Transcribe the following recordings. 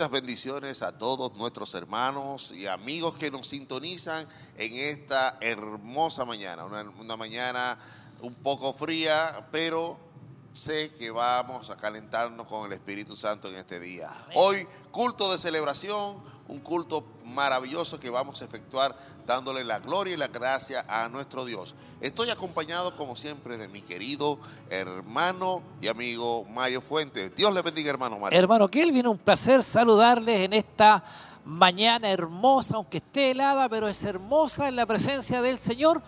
Muchas bendiciones a todos nuestros hermanos y amigos que nos sintonizan en esta hermosa mañana. Una, una mañana un poco fría, pero sé que vamos a calentarnos con el Espíritu Santo en este día. Hoy, culto de celebración, un culto maravilloso que vamos a efectuar dándole la gloria y la gracia a nuestro Dios. Estoy acompañado, como siempre, de mi querido hermano y amigo Mario Fuentes. Dios le bendiga, hermano Mario. Hermano Kelvin, un placer saludarles en esta mañana hermosa, aunque esté helada, pero es hermosa en la presencia del Señor.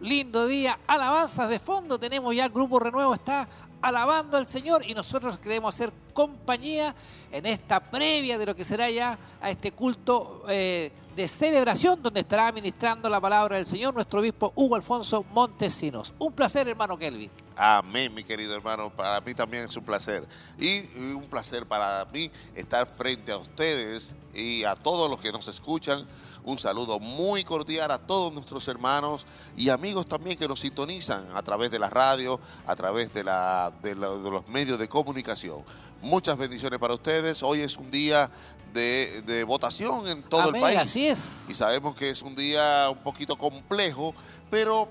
Lindo día, alabanzas de fondo, tenemos ya el grupo Renuevo, está alabando al Señor y nosotros queremos hacer compañía en esta previa de lo que será ya a este culto eh, de celebración donde estará ministrando la palabra del Señor nuestro obispo Hugo Alfonso Montesinos. Un placer, hermano Kelvin. Amén, mi querido hermano. Para mí también es un placer. Y un placer para mí estar frente a ustedes y a todos los que nos escuchan un saludo muy cordial a todos nuestros hermanos y amigos también que nos sintonizan a través de la radio, a través de, la, de, los medios de comunicación. Muchas bendiciones para ustedes. Hoy es un día de, votación en todo el país. Así es. Y sabemos que es un día un poquito complejo, pero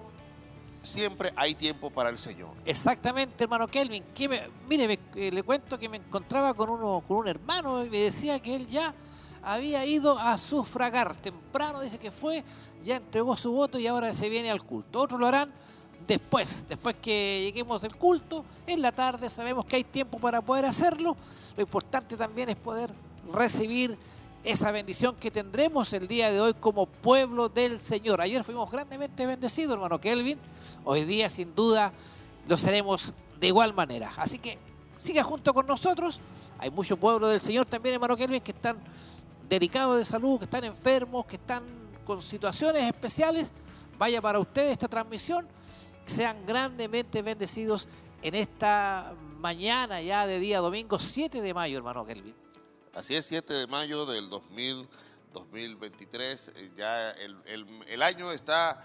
siempre hay tiempo para el Señor. Exactamente, hermano Kelvin. mire, eh, le cuento que me encontraba con, uno, con un hermano y me decía que él ya había ido a sufragar. Temprano dice que fue, ya entregó su voto y ahora se viene al culto. Otros lo harán después, después que lleguemos del culto, en la tarde sabemos que hay tiempo para poder hacerlo. Lo importante también es poder recibir esa bendición que tendremos el día de hoy como pueblo del Señor. Ayer fuimos grandemente bendecidos, hermano Kelvin. Hoy día, sin duda, lo seremos de igual manera. Así que siga junto con nosotros. Hay mucho pueblo del Señor también, hermano Kelvin, que están delicados de salud, que están enfermos, que están con situaciones especiales, vaya para ustedes esta transmisión, sean grandemente bendecidos en esta mañana ya de día domingo 7 de mayo, hermano Kelvin. Así es, 7 de mayo del 2023, eh, ya el, año está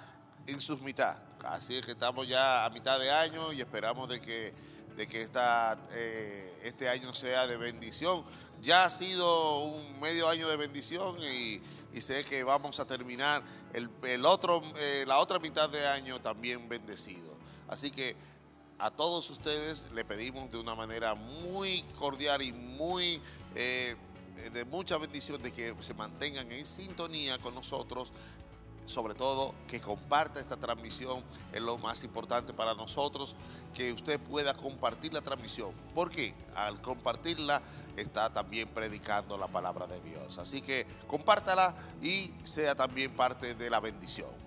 en sus mitad, así es que estamos ya a mitad de año y esperamos de que, de que esta, eh, este año sea de bendición ya ha sido un medio año de bendición y, sé que vamos a terminar el, otro, eh, la otra mitad de año también bendecido. Así que a todos ustedes le pedimos de una manera muy cordial y muy eh, de mucha bendición de que se mantengan en sintonía con nosotros sobre todo que comparta esta transmisión es lo más importante para nosotros, que usted pueda compartir la transmisión, porque al compartirla está también predicando la palabra de Dios. Así que compártala y sea también parte de la bendición.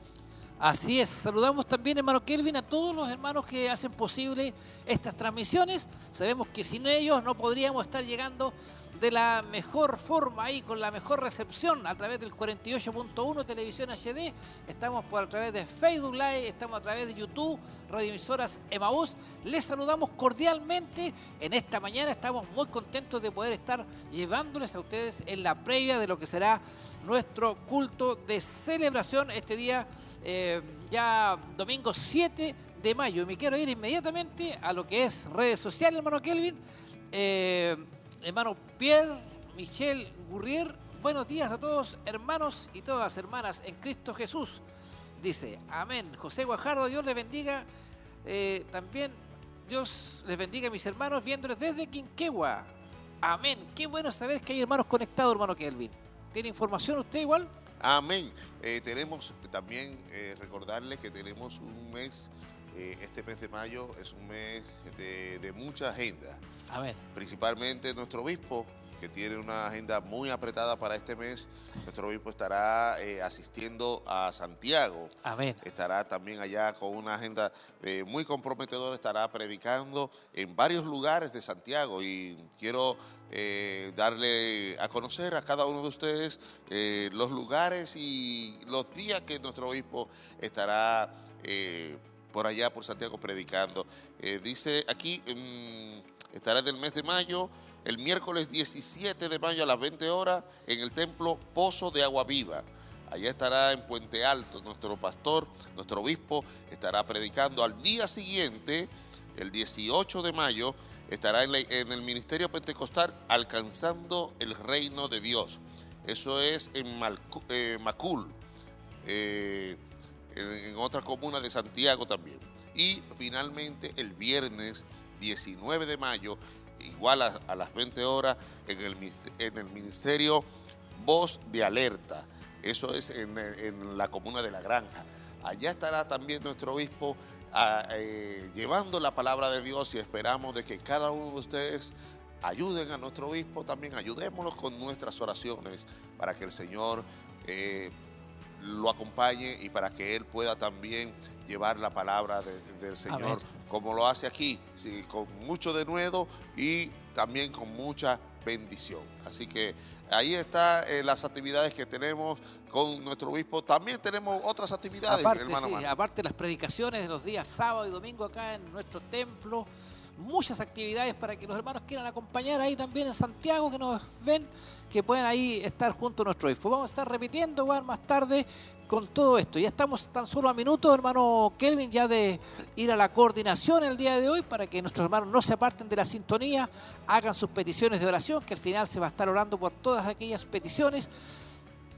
Así es, saludamos también, hermano Kelvin, a todos los hermanos que hacen posible estas transmisiones. Sabemos que sin ellos no podríamos estar llegando de la mejor forma ahí, con la mejor recepción a través del 48.1 Televisión HD. Estamos por a través de Facebook Live, estamos a través de YouTube, radioemisoras Emaús. Les saludamos cordialmente en esta mañana. Estamos muy contentos de poder estar llevándoles a ustedes en la previa de lo que será nuestro culto de celebración este día, eh, ya domingo 7 de mayo. Y me quiero ir inmediatamente a lo que es redes sociales, hermano Kelvin. Eh, hermano Pierre Michel Gurrier. Buenos días a todos, hermanos y todas hermanas en Cristo Jesús. Dice, amén. José Guajardo, Dios les bendiga. Eh, también Dios les bendiga a mis hermanos viéndoles desde Quinquegua. Amén. Qué bueno saber que hay hermanos conectados, hermano Kelvin. ¿Tiene información usted igual? Amén. Eh, tenemos también eh, recordarles que tenemos un mes, este mes de mayo es un mes de, de mucha agenda. Principalmente nuestro obispo, que tiene una agenda muy apretada para este mes. Nuestro obispo estará eh, asistiendo a Santiago. Estará también allá con una agenda eh, muy comprometedora, estará predicando en varios lugares de Santiago y quiero eh, darle a conocer a cada uno de ustedes los lugares y los días que nuestro obispo estará por allá, por Santiago, predicando. dice aquí... Mm, Estará en el mes de mayo, el miércoles 17 de mayo a las 20 horas, en el templo Pozo de Agua Viva. Allá estará en Puente Alto nuestro pastor, nuestro obispo, estará predicando. Al día siguiente el 18 de mayo estará en, el Ministerio Pentecostal alcanzando el reino de Dios. Eso es en eh, Macul, eh, en, otra comuna de Santiago también. Y finalmente el viernes 19 de mayo, igual a, las 20 horas, en el, en el Ministerio Voz de Alerta. Eso es en, la comuna de La Granja. Allá estará también nuestro obispo eh, llevando la palabra de Dios y esperamos de que cada uno de ustedes ayuden a nuestro obispo, también ayudémoslos con nuestras oraciones para que el Señor eh, lo acompañe y para que Él pueda también llevar la palabra del Señor como lo hace aquí, con mucho denuedo y también con mucha bendición. Así que ahí están eh, las actividades que tenemos con nuestro obispo. También tenemos otras actividades, aparte, hermano. Aparte las predicaciones de los días sábado y domingo acá en nuestro templo muchas actividades para que los hermanos quieran acompañar ahí también en Santiago, que nos ven, que pueden ahí estar junto a nuestro obispo. Vamos a estar repitiendo igual más tarde con todo esto. Ya estamos tan solo a minutos, hermano Kelvin, ya de ir a la coordinación el día de hoy para que nuestros hermanos no se aparten de la sintonía, hagan sus peticiones de oración, que al final se va a estar orando por todas aquellas peticiones.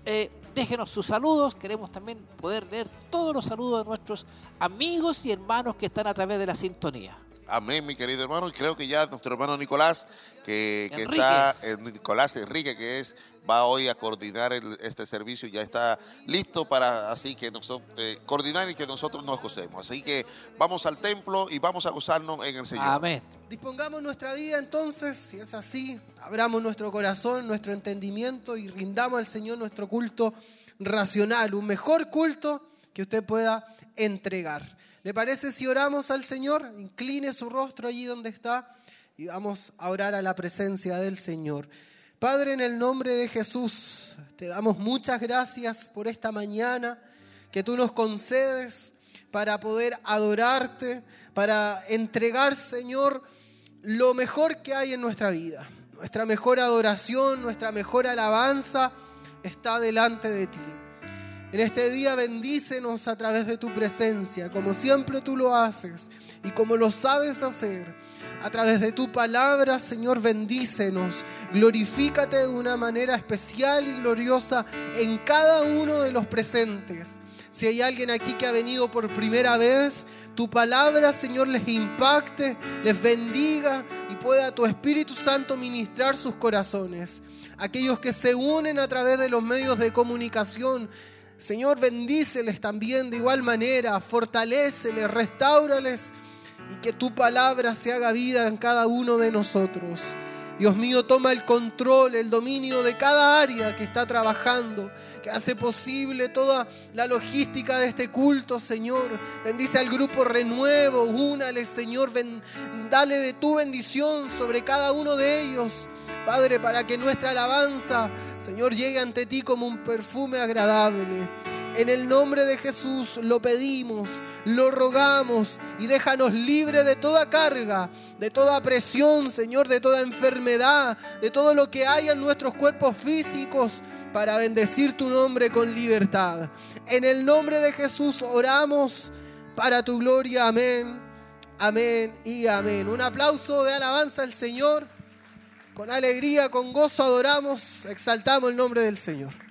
Eh, déjenos sus saludos, queremos también poder leer todos los saludos de nuestros amigos y hermanos que están a través de la sintonía. Amén, mi querido hermano. Y creo que ya nuestro hermano Nicolás, que, está, eh, Nicolás Enrique, que es va hoy a coordinar este servicio, ya está listo para así que nosotros eh, coordinar y que nosotros nos gocemos. Así que vamos al templo y vamos a gozarnos en el Señor. Amén. Dispongamos nuestra vida entonces, si es así, abramos nuestro corazón, nuestro entendimiento y rindamos al Señor nuestro culto racional, un mejor culto que usted pueda entregar. ¿Le parece si oramos al Señor? Incline su rostro allí donde está y vamos a orar a la presencia del Señor. Padre, en el nombre de Jesús, te damos muchas gracias por esta mañana que tú nos concedes para poder adorarte, para entregar, Señor, lo mejor que hay en nuestra vida. Nuestra mejor adoración, nuestra mejor alabanza está delante de ti. En este día bendícenos a través de tu presencia, como siempre tú lo haces y como lo sabes hacer. A través de tu palabra, Señor, bendícenos. Glorifícate de una manera especial y gloriosa en cada uno de los presentes. Si hay alguien aquí que ha venido por primera vez, tu palabra, Señor, les impacte, les bendiga y pueda tu Espíritu Santo ministrar sus corazones. Aquellos que se unen a través de los medios de comunicación, Señor, bendíceles también de igual manera, fortaléceles, restaurales y que tu palabra se haga vida en cada uno de nosotros. Dios mío, toma el control, el dominio de cada área que está trabajando, que hace posible toda la logística de este culto, Señor. Bendice al grupo Renuevo, únale, Señor, dale de tu bendición sobre cada uno de ellos. Padre, para que nuestra alabanza, Señor, llegue ante ti como un perfume agradable. En el nombre de Jesús lo pedimos, lo rogamos y déjanos libre de toda carga, de toda presión, Señor, de toda enfermedad, de todo lo que haya en nuestros cuerpos físicos para bendecir tu nombre con libertad. En el nombre de Jesús oramos para tu gloria. Amén, amén y amén. Un aplauso de alabanza al Señor. Con alegría, con gozo adoramos, exaltamos el nombre del Señor.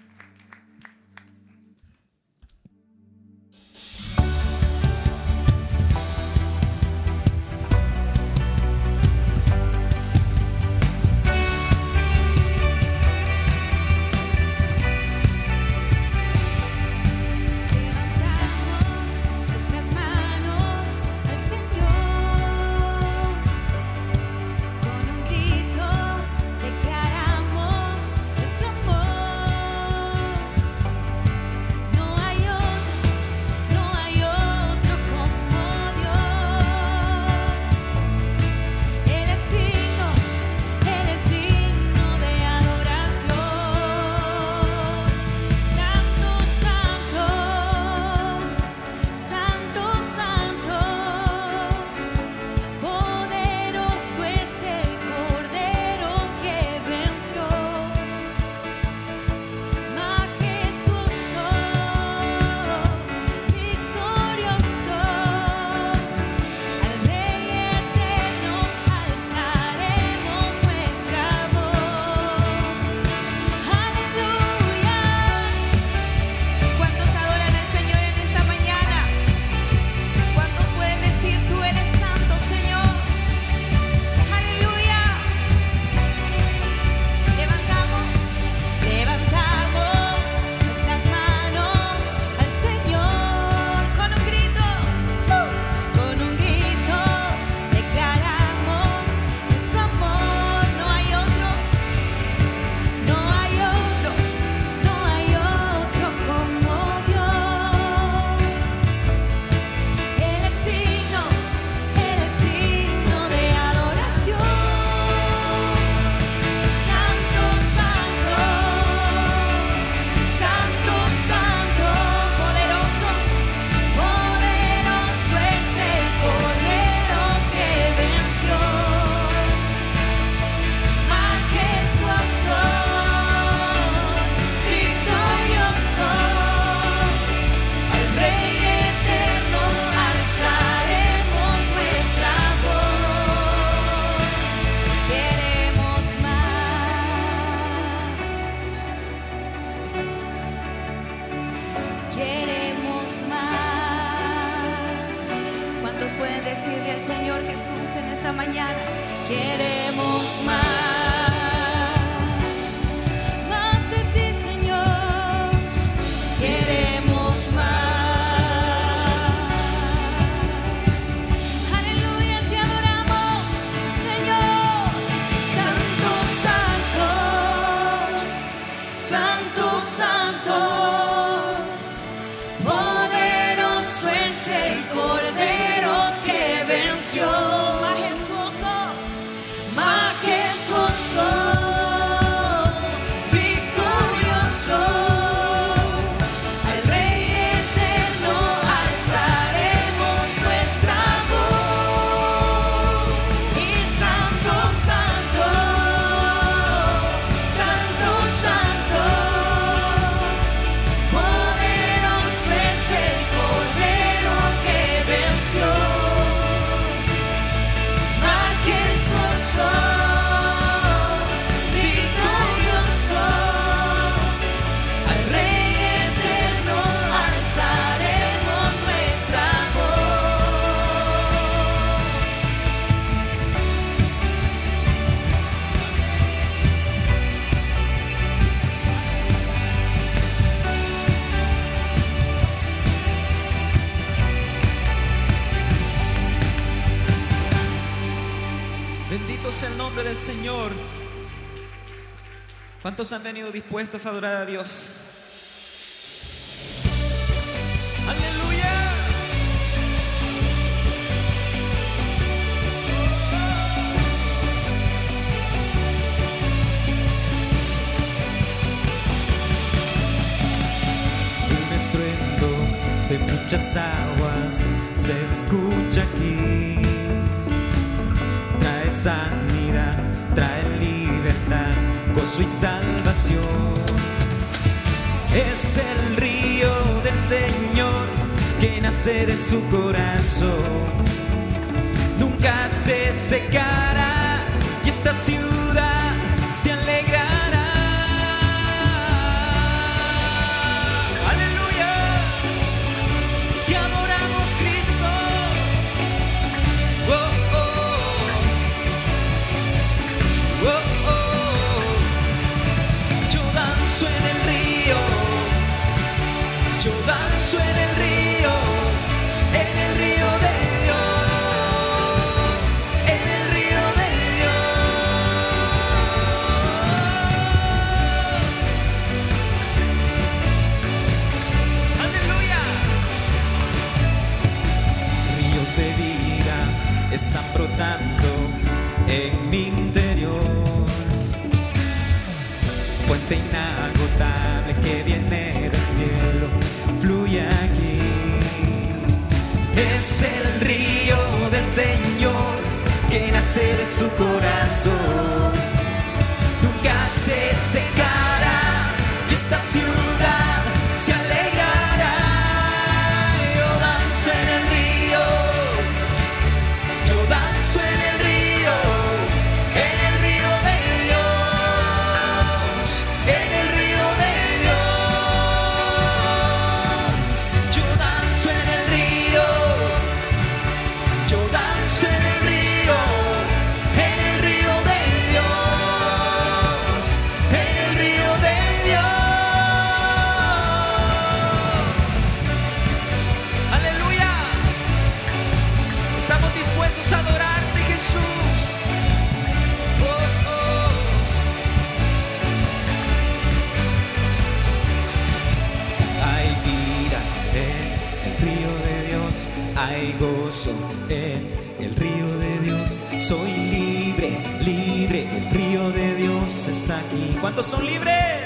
¿Cuántos han venido dispuestos a adorar a Dios? están brotando en mi interior. Fuente inagotable que viene del cielo, fluye aquí. Es el río del Señor que nace de su corazón. ¿Cuántos son libres?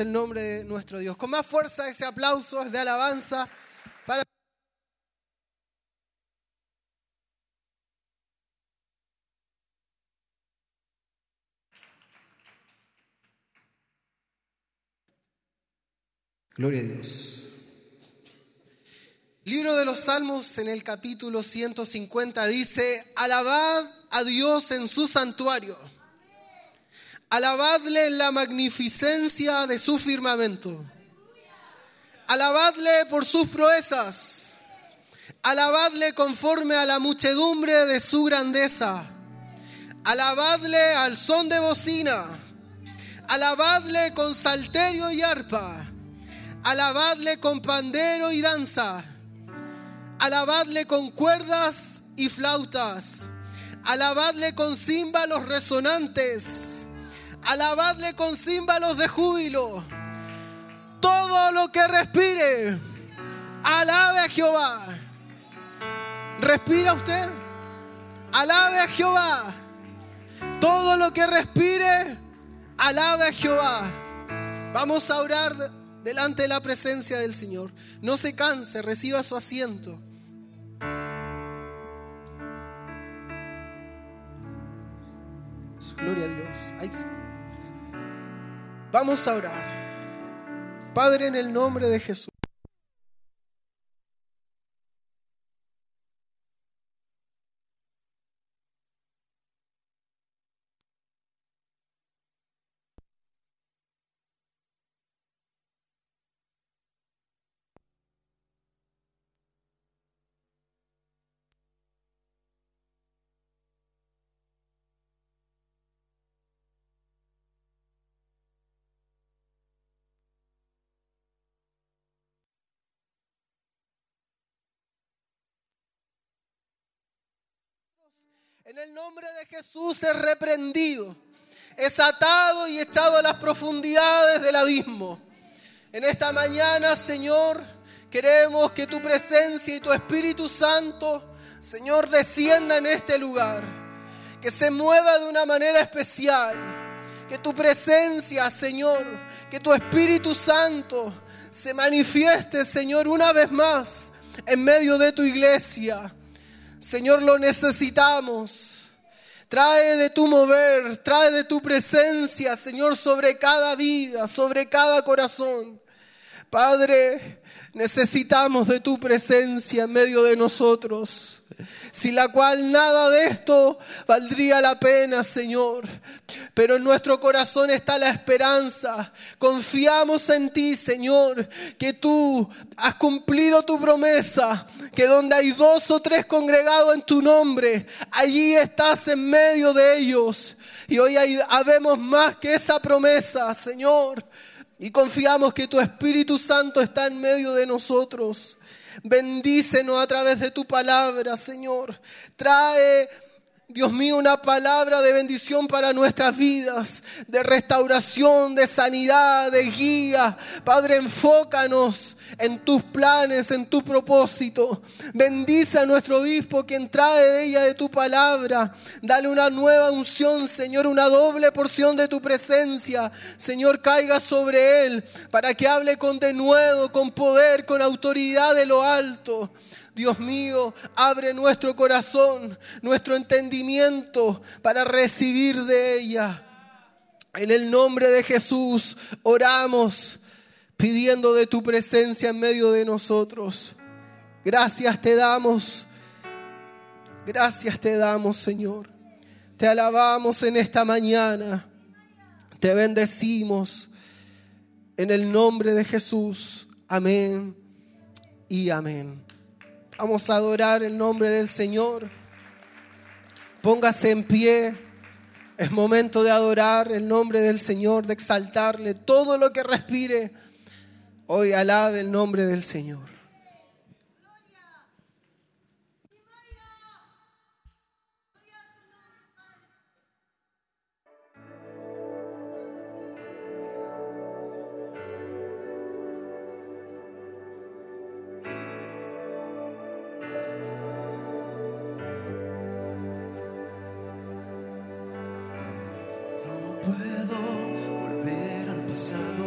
El nombre de nuestro Dios. Con más fuerza ese aplauso es de alabanza para... Gloria a Dios. Libro de los Salmos en el capítulo 150 dice, alabad a Dios en su santuario, alabadle en la magnificencia de su firmamento, alabadle por sus proezas, alabadle conforme a la muchedumbre de su grandeza, alabadle al son de bocina, alabadle con salterio y arpa, alabadle con pandero y danza, alabadle con cuerdas y flautas, alabadle con címbalos resonantes, alabadle con címbalos de júbilo. Todo lo que respire, alabe a Jehová. ¿Respira usted? Alabe a Jehová. Todo lo que respire, alabe a Jehová. Vamos a orar delante de la presencia del Señor. No se canse, reciba su asiento. Gloria a Dios. Ahí sí. Vamos a orar. Padre, en el nombre de Jesús. En el nombre de Jesús es reprendido, es atado y echado a las profundidades del abismo. En esta mañana, Señor, queremos que tu presencia y tu Espíritu Santo, Señor, descienda en este lugar, que se mueva de una manera especial, que tu presencia, Señor, que tu Espíritu Santo se manifieste, Señor, una vez más en medio de tu iglesia. Señor, lo necesitamos. Trae de tu mover, trae de tu presencia, Señor, sobre cada vida, sobre cada corazón. Padre, necesitamos de tu presencia en medio de nosotros sin la cual nada de esto valdría la pena, Señor. Pero en nuestro corazón está la esperanza. Confiamos en ti, Señor, que tú has cumplido tu promesa, que donde hay dos o tres congregados en tu nombre, allí estás en medio de ellos. Y hoy hay, habemos más que esa promesa, Señor. Y confiamos que tu Espíritu Santo está en medio de nosotros. Bendícenos a través de tu palabra, Señor. Trae, Dios mío, una palabra de bendición para nuestras vidas, de restauración, de sanidad, de guía. Padre, enfócanos en tus planes, en tu propósito. Bendice a nuestro obispo quien trae de ella de tu palabra. Dale una nueva unción, Señor, una doble porción de tu presencia. Señor, caiga sobre él para que hable con denuedo, con poder, con autoridad de lo alto. Dios mío, abre nuestro corazón, nuestro entendimiento para recibir de ella. En el nombre de Jesús oramos pidiendo de tu presencia en medio de nosotros. Gracias te damos. Gracias te damos, Señor. Te alabamos en esta mañana. Te bendecimos en el nombre de Jesús. Amén y amén. Vamos a adorar el nombre del Señor. Póngase en pie. Es momento de adorar el nombre del Señor, de exaltarle. Todo lo que respire, hoy alabe el nombre del Señor. puedo volver al pasado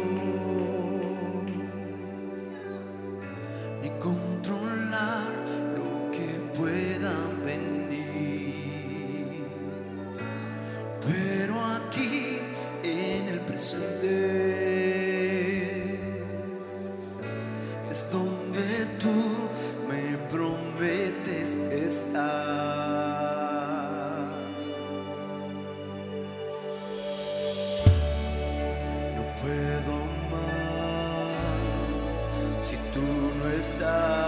ni controlar lo que pueda venir. Pero aquí en el presente. No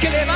Que levantes un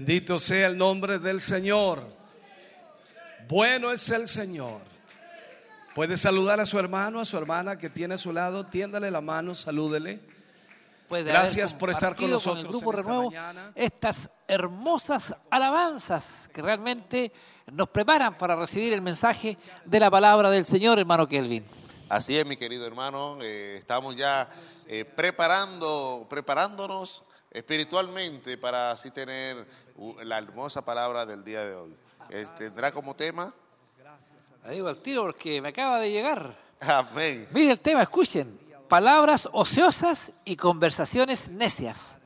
Bendito sea el nombre del Señor. Bueno es el Señor. Puede saludar a su hermano, a su hermana que tiene a su lado. Tiéndale la mano, salúdele. Puede Gracias por estar con nosotros el grupo en esta Renuevo mañana. estas hermosas alabanzas que realmente nos preparan para recibir el mensaje de la palabra del Señor, hermano Kelvin. Así es, mi querido hermano. eh, estamos ya eh, preparando, preparándonos espiritualmente para así tener la hermosa palabra del día de hoy. Eh, tendrá como tema. Le digo al tiro porque me acaba de llegar. Amén. Mire el tema, escuchen. Palabras ociosas y conversaciones necias.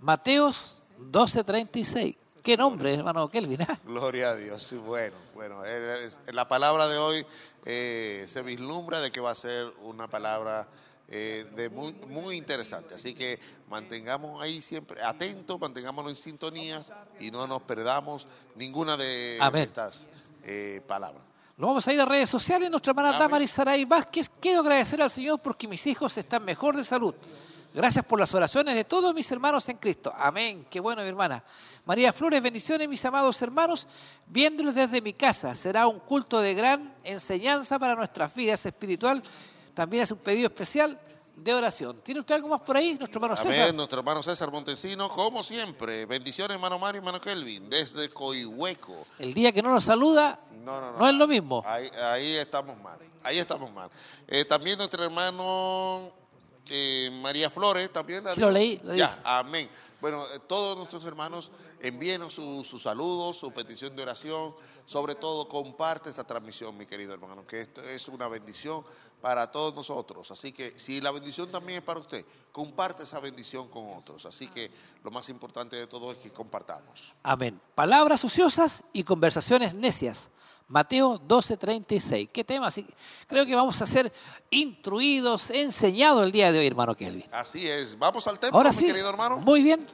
Mateos 12:36. ¿Qué nombre, hermano Kelvin? ah? Gloria a Dios. Bueno, bueno, eh, es- la palabra de hoy eh, se vislumbra de que va a ser una palabra eh, de muy, muy interesante. Así que mantengamos ahí siempre atentos, mantengámonos en sintonía y no nos perdamos ninguna de Amén. estas eh, palabras. Lo vamos a ir a redes sociales. Nuestra hermana. Damaris Saray Vázquez. Quiero agradecer al Señor porque mis hijos están mejor de salud. Gracias por las oraciones de todos mis hermanos en Cristo. Amén. Qué bueno, mi hermana. María Flores, bendiciones, mis amados hermanos. Viéndolos desde mi casa. Será un culto de gran enseñanza para nuestras vidas espiritual. También es un pedido especial de oración. ¿Tiene usted algo más por ahí, nuestro hermano César? Amén, nuestro hermano César Montesino, como siempre. Bendiciones, hermano Mario y hermano Kelvin, desde Coihueco. El día que no nos saluda, No, no, no. no es lo mismo. Ahí, ahí estamos mal. Ahí estamos mal. Eh, también nuestro hermano eh, María Flores, también. la Sí, lo leí, lo ya, dije. amén. Bueno, eh, todos nuestros hermanos envíenos sus sus saludos, su petición de oración. Sobre todo, comparte esta transmisión, mi querido hermano, que esto es una bendición para todos nosotros. Así que si la bendición también es para usted, comparte esa bendición con otros. Así que lo más importante de todo es que compartamos. Amén. Palabras ociosas y conversaciones necias. Mateo 12:36. ¿Qué tema? Así- creo que vamos a ser instruidos, enseñados el día de hoy, hermano Kelvin. Así es. Vamos al Ahora mi sí, querido hermano. muy bien.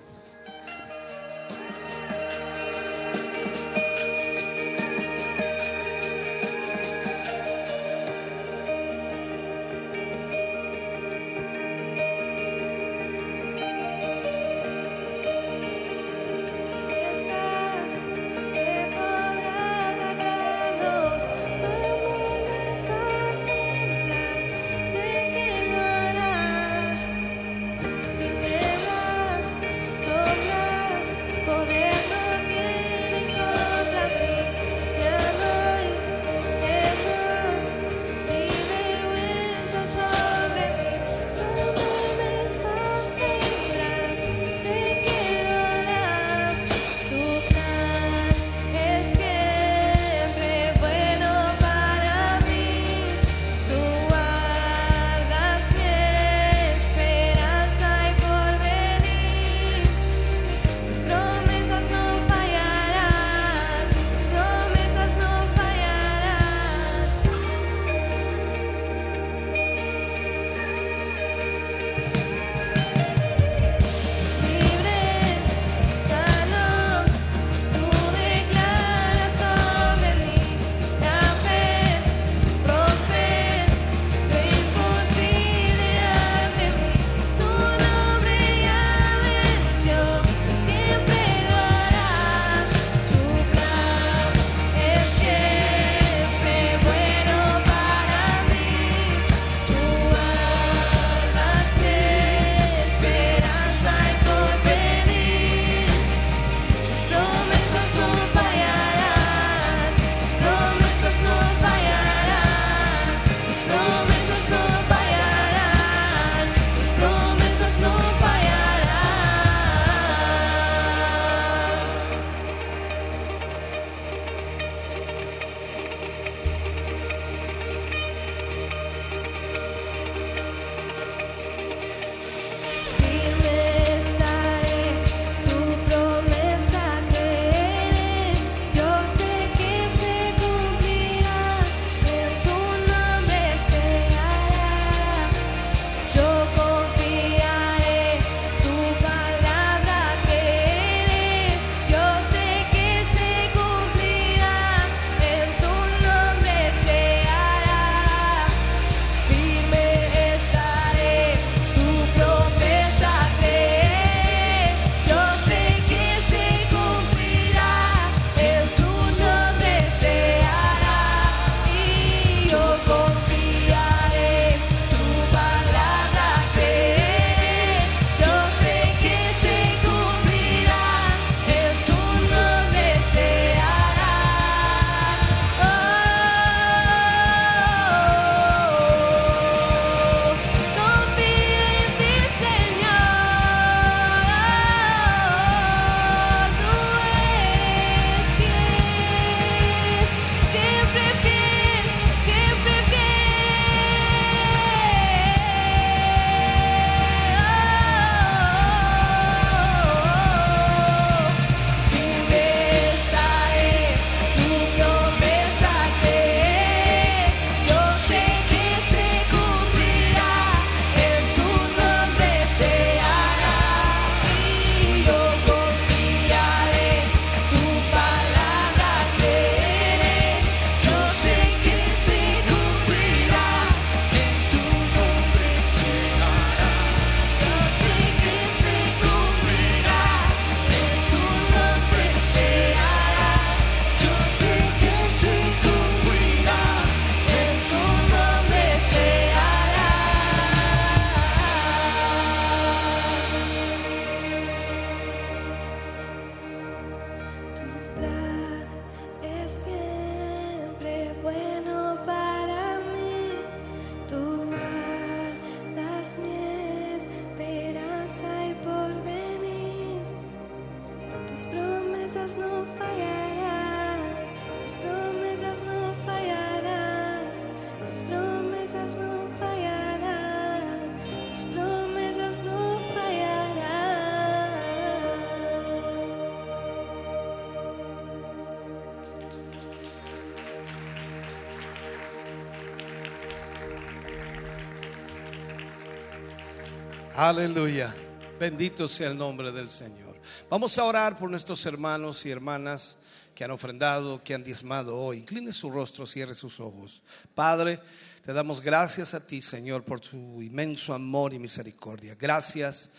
Aleluya. Bendito sea el nombre del Señor. Vamos a orar por nuestros hermanos y hermanas que han ofrendado, que han diezmado hoy. Incline su rostro, cierre sus ojos. Padre, te damos gracias a ti, Señor, por tu inmenso amor y misericordia. Gracias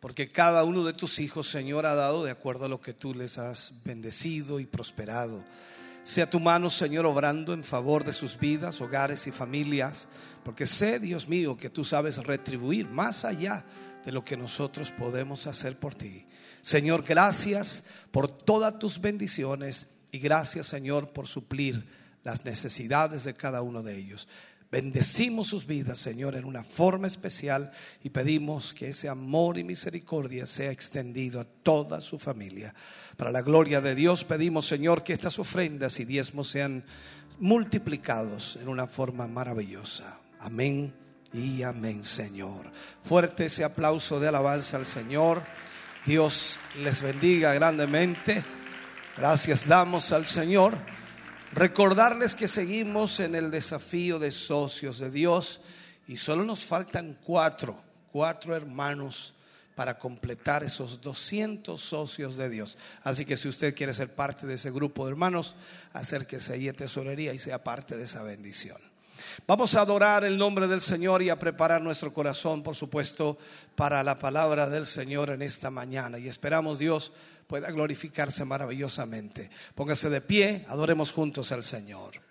porque cada uno de tus hijos, Señor, ha dado de acuerdo a lo que tú les has bendecido y prosperado. Sea tu mano, Señor, obrando en favor de sus vidas, hogares y familias, porque sé, Dios mío, que tú sabes retribuir más allá de lo que nosotros podemos hacer por ti. Señor, gracias por todas tus bendiciones y gracias, Señor, por suplir las necesidades de cada uno de ellos. Bendecimos sus vidas, Señor, en una forma especial y pedimos que ese amor y misericordia sea extendido a toda su familia. Para la gloria de Dios pedimos, Señor, que estas ofrendas y diezmos sean multiplicados en una forma maravillosa. Amén y amén, Señor. Fuerte ese aplauso de alabanza al Señor. Dios les bendiga grandemente. Gracias damos al Señor. Recordarles que seguimos en el desafío de socios de Dios y solo nos faltan cuatro, cuatro hermanos para completar esos 200 socios de Dios. Así que si usted quiere ser parte de ese grupo de hermanos, acérquese ahí a tesorería y sea parte de esa bendición. Vamos a adorar el nombre del Señor y a preparar nuestro corazón, por supuesto, para la palabra del Señor en esta mañana. Y esperamos Dios pueda glorificarse maravillosamente. Póngase de pie, adoremos juntos al Señor.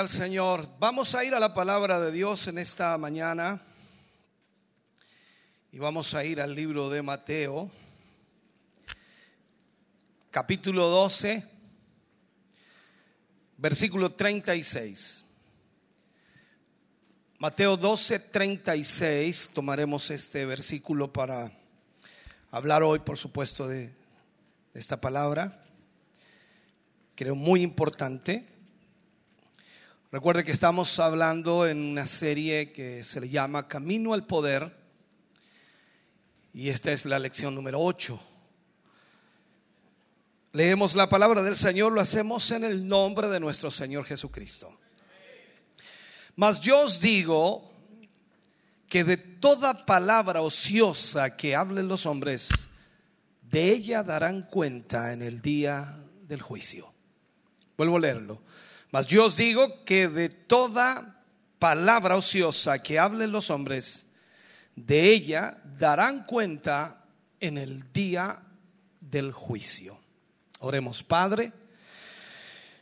Al Señor. Vamos a ir a la palabra de Dios en esta mañana. Y vamos a ir al libro de Mateo, capítulo 12, versículo 36. Mateo 12, 36. Tomaremos este versículo para hablar hoy, por supuesto, de esta palabra. Creo muy importante. Recuerde que estamos hablando en una serie que se le llama Camino al Poder y esta es la lección número 8. Leemos la palabra del Señor, lo hacemos en el nombre de nuestro Señor Jesucristo. Mas yo os digo que de toda palabra ociosa que hablen los hombres, de ella darán cuenta en el día del juicio. Vuelvo a leerlo. Mas yo os digo que de toda palabra ociosa que hablen los hombres, de ella darán cuenta en el día del juicio. Oremos, Padre.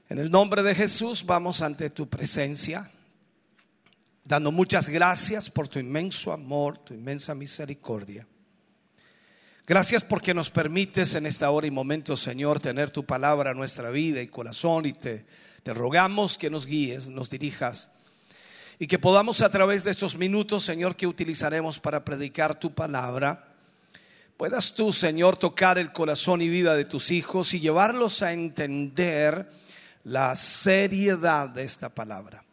En el nombre de Jesús vamos ante tu presencia, dando muchas gracias por tu inmenso amor, tu inmensa misericordia. Gracias porque nos permites en esta hora y momento, Señor, tener tu palabra en nuestra vida y corazón y te, te rogamos que nos guíes, nos dirijas y que podamos a través de estos minutos, Señor, que utilizaremos para predicar tu palabra, puedas tú, Señor, tocar el corazón y vida de tus hijos y llevarlos a entender la seriedad de esta palabra.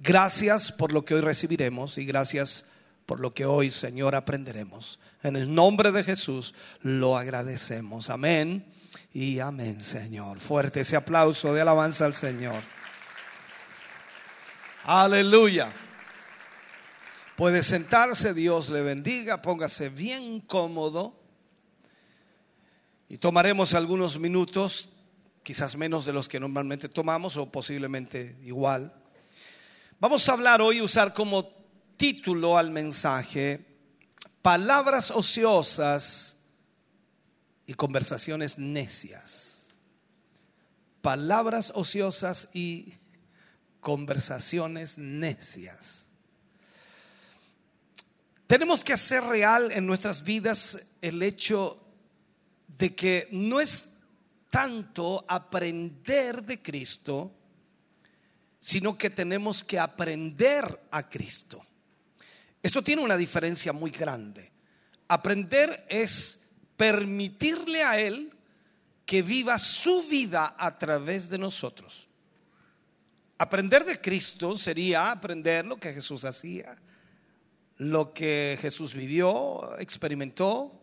Gracias por lo que hoy recibiremos y gracias por lo que hoy, Señor, aprenderemos. En el nombre de Jesús lo agradecemos. Amén y amén, Señor. Fuerte ese aplauso de alabanza al Señor. Aleluya. Puede sentarse, Dios le bendiga, póngase bien cómodo y tomaremos algunos minutos, quizás menos de los que normalmente tomamos o posiblemente igual. Vamos a hablar hoy, usar como título al mensaje palabras ociosas y conversaciones necias. Palabras ociosas y conversaciones necias. Tenemos que hacer real en nuestras vidas el hecho de que no es tanto aprender de Cristo, sino que tenemos que aprender a Cristo. Esto tiene una diferencia muy grande. Aprender es permitirle a Él que viva su vida a través de nosotros. Aprender de Cristo sería aprender lo que Jesús hacía, lo que Jesús vivió, experimentó,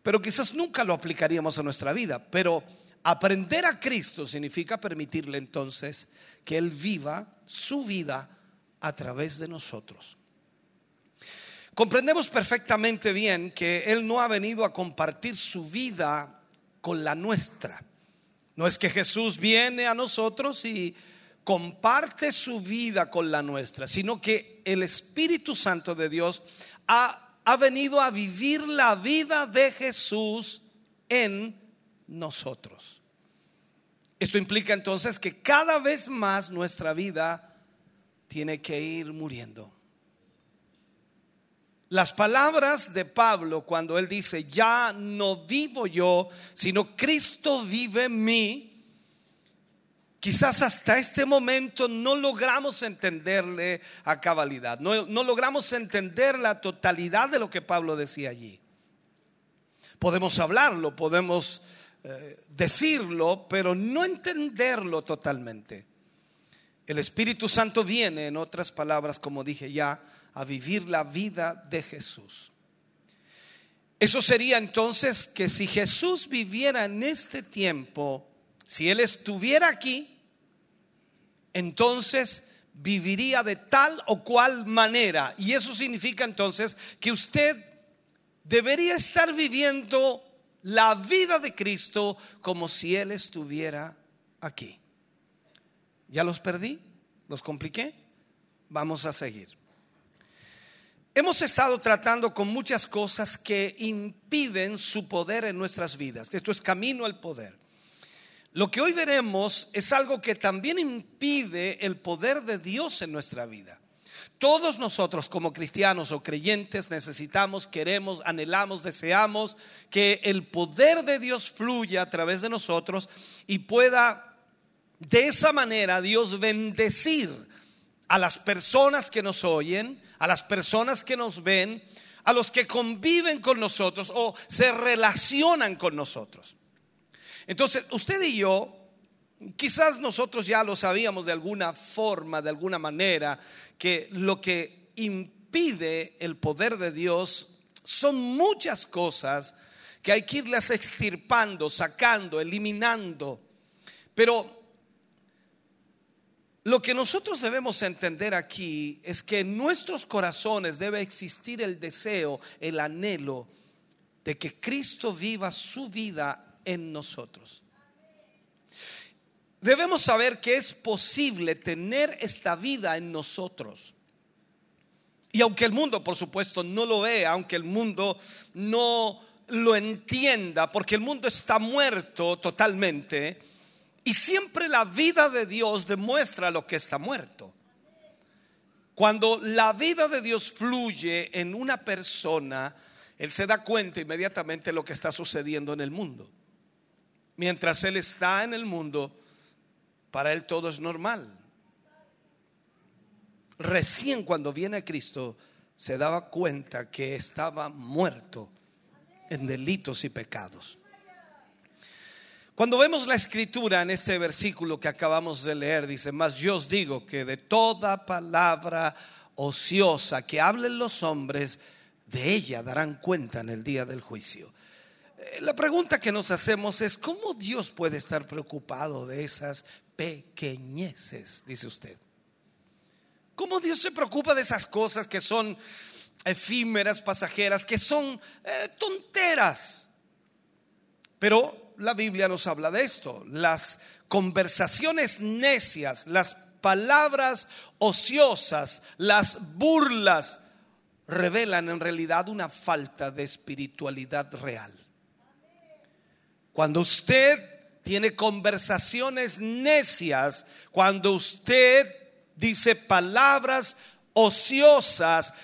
pero quizás nunca lo aplicaríamos a nuestra vida. Pero aprender a Cristo significa permitirle entonces que Él viva su vida a través de nosotros. Comprendemos perfectamente bien que Él no ha venido a compartir su vida con la nuestra. No es que Jesús viene a nosotros y comparte su vida con la nuestra, sino que el Espíritu Santo de Dios ha, ha venido a vivir la vida de Jesús en nosotros. Esto implica entonces que cada vez más nuestra vida tiene que ir muriendo. Las palabras de Pablo cuando él dice, ya no vivo yo, sino Cristo vive en mí, Quizás hasta este momento no logramos entenderle a cabalidad, no, logramos entender la totalidad de lo que Pablo decía allí. Podemos hablarlo, podemos eh, decirlo, pero no entenderlo totalmente. El Espíritu Santo viene, en otras palabras, como dije ya, a vivir la vida de Jesús. Eso sería entonces que si Jesús viviera en este tiempo, si Él estuviera aquí, entonces viviría de tal o cual manera. Y eso significa entonces que usted debería estar viviendo la vida de Cristo como si Él estuviera aquí. ¿Ya los perdí? ¿Los compliqué? Vamos a seguir. Hemos estado tratando con muchas cosas que impiden su poder en nuestras vidas. Esto es camino al poder. Lo que hoy veremos es algo que también impide el poder de Dios en nuestra vida. Todos nosotros como cristianos o creyentes necesitamos, queremos, anhelamos, deseamos que el poder de Dios fluya a través de nosotros y pueda de esa manera Dios bendecir a las personas que nos oyen, a las personas que nos ven, a los que conviven con nosotros o se relacionan con nosotros. Entonces, usted y yo, quizás nosotros ya lo sabíamos de alguna forma, de alguna manera, que lo que impide el poder de Dios son muchas cosas que hay que irlas extirpando, sacando, eliminando. Pero lo que nosotros debemos entender aquí es que en nuestros corazones debe existir el deseo, el anhelo de que Cristo viva su vida en nosotros. Debemos saber que es posible tener esta vida en nosotros. Y aunque el mundo, por supuesto, no lo vea, aunque el mundo no lo entienda, porque el mundo está muerto totalmente, y siempre la vida de Dios demuestra lo que está muerto. Cuando la vida de Dios fluye en una persona, Él se da cuenta inmediatamente de lo que está sucediendo en el mundo. Mientras Él está en el mundo, para Él todo es normal. Recién cuando viene a Cristo, se daba cuenta que estaba muerto en delitos y pecados. Cuando vemos la escritura en este versículo que acabamos de leer, dice, más yo os digo que de toda palabra ociosa que hablen los hombres, de ella darán cuenta en el día del juicio. Eh, La pregunta que nos hacemos es, ¿cómo Dios puede estar preocupado de esas pequeñeces, dice usted? ¿Cómo Dios se preocupa de esas cosas que son efímeras, pasajeras, que son eh, tonteras? Pero la Biblia nos habla de esto. Las conversaciones necias, las palabras ociosas, las burlas, revelan en realidad una falta de espiritualidad real. Cuando usted tiene conversaciones necias, cuando usted dice palabras ociosas,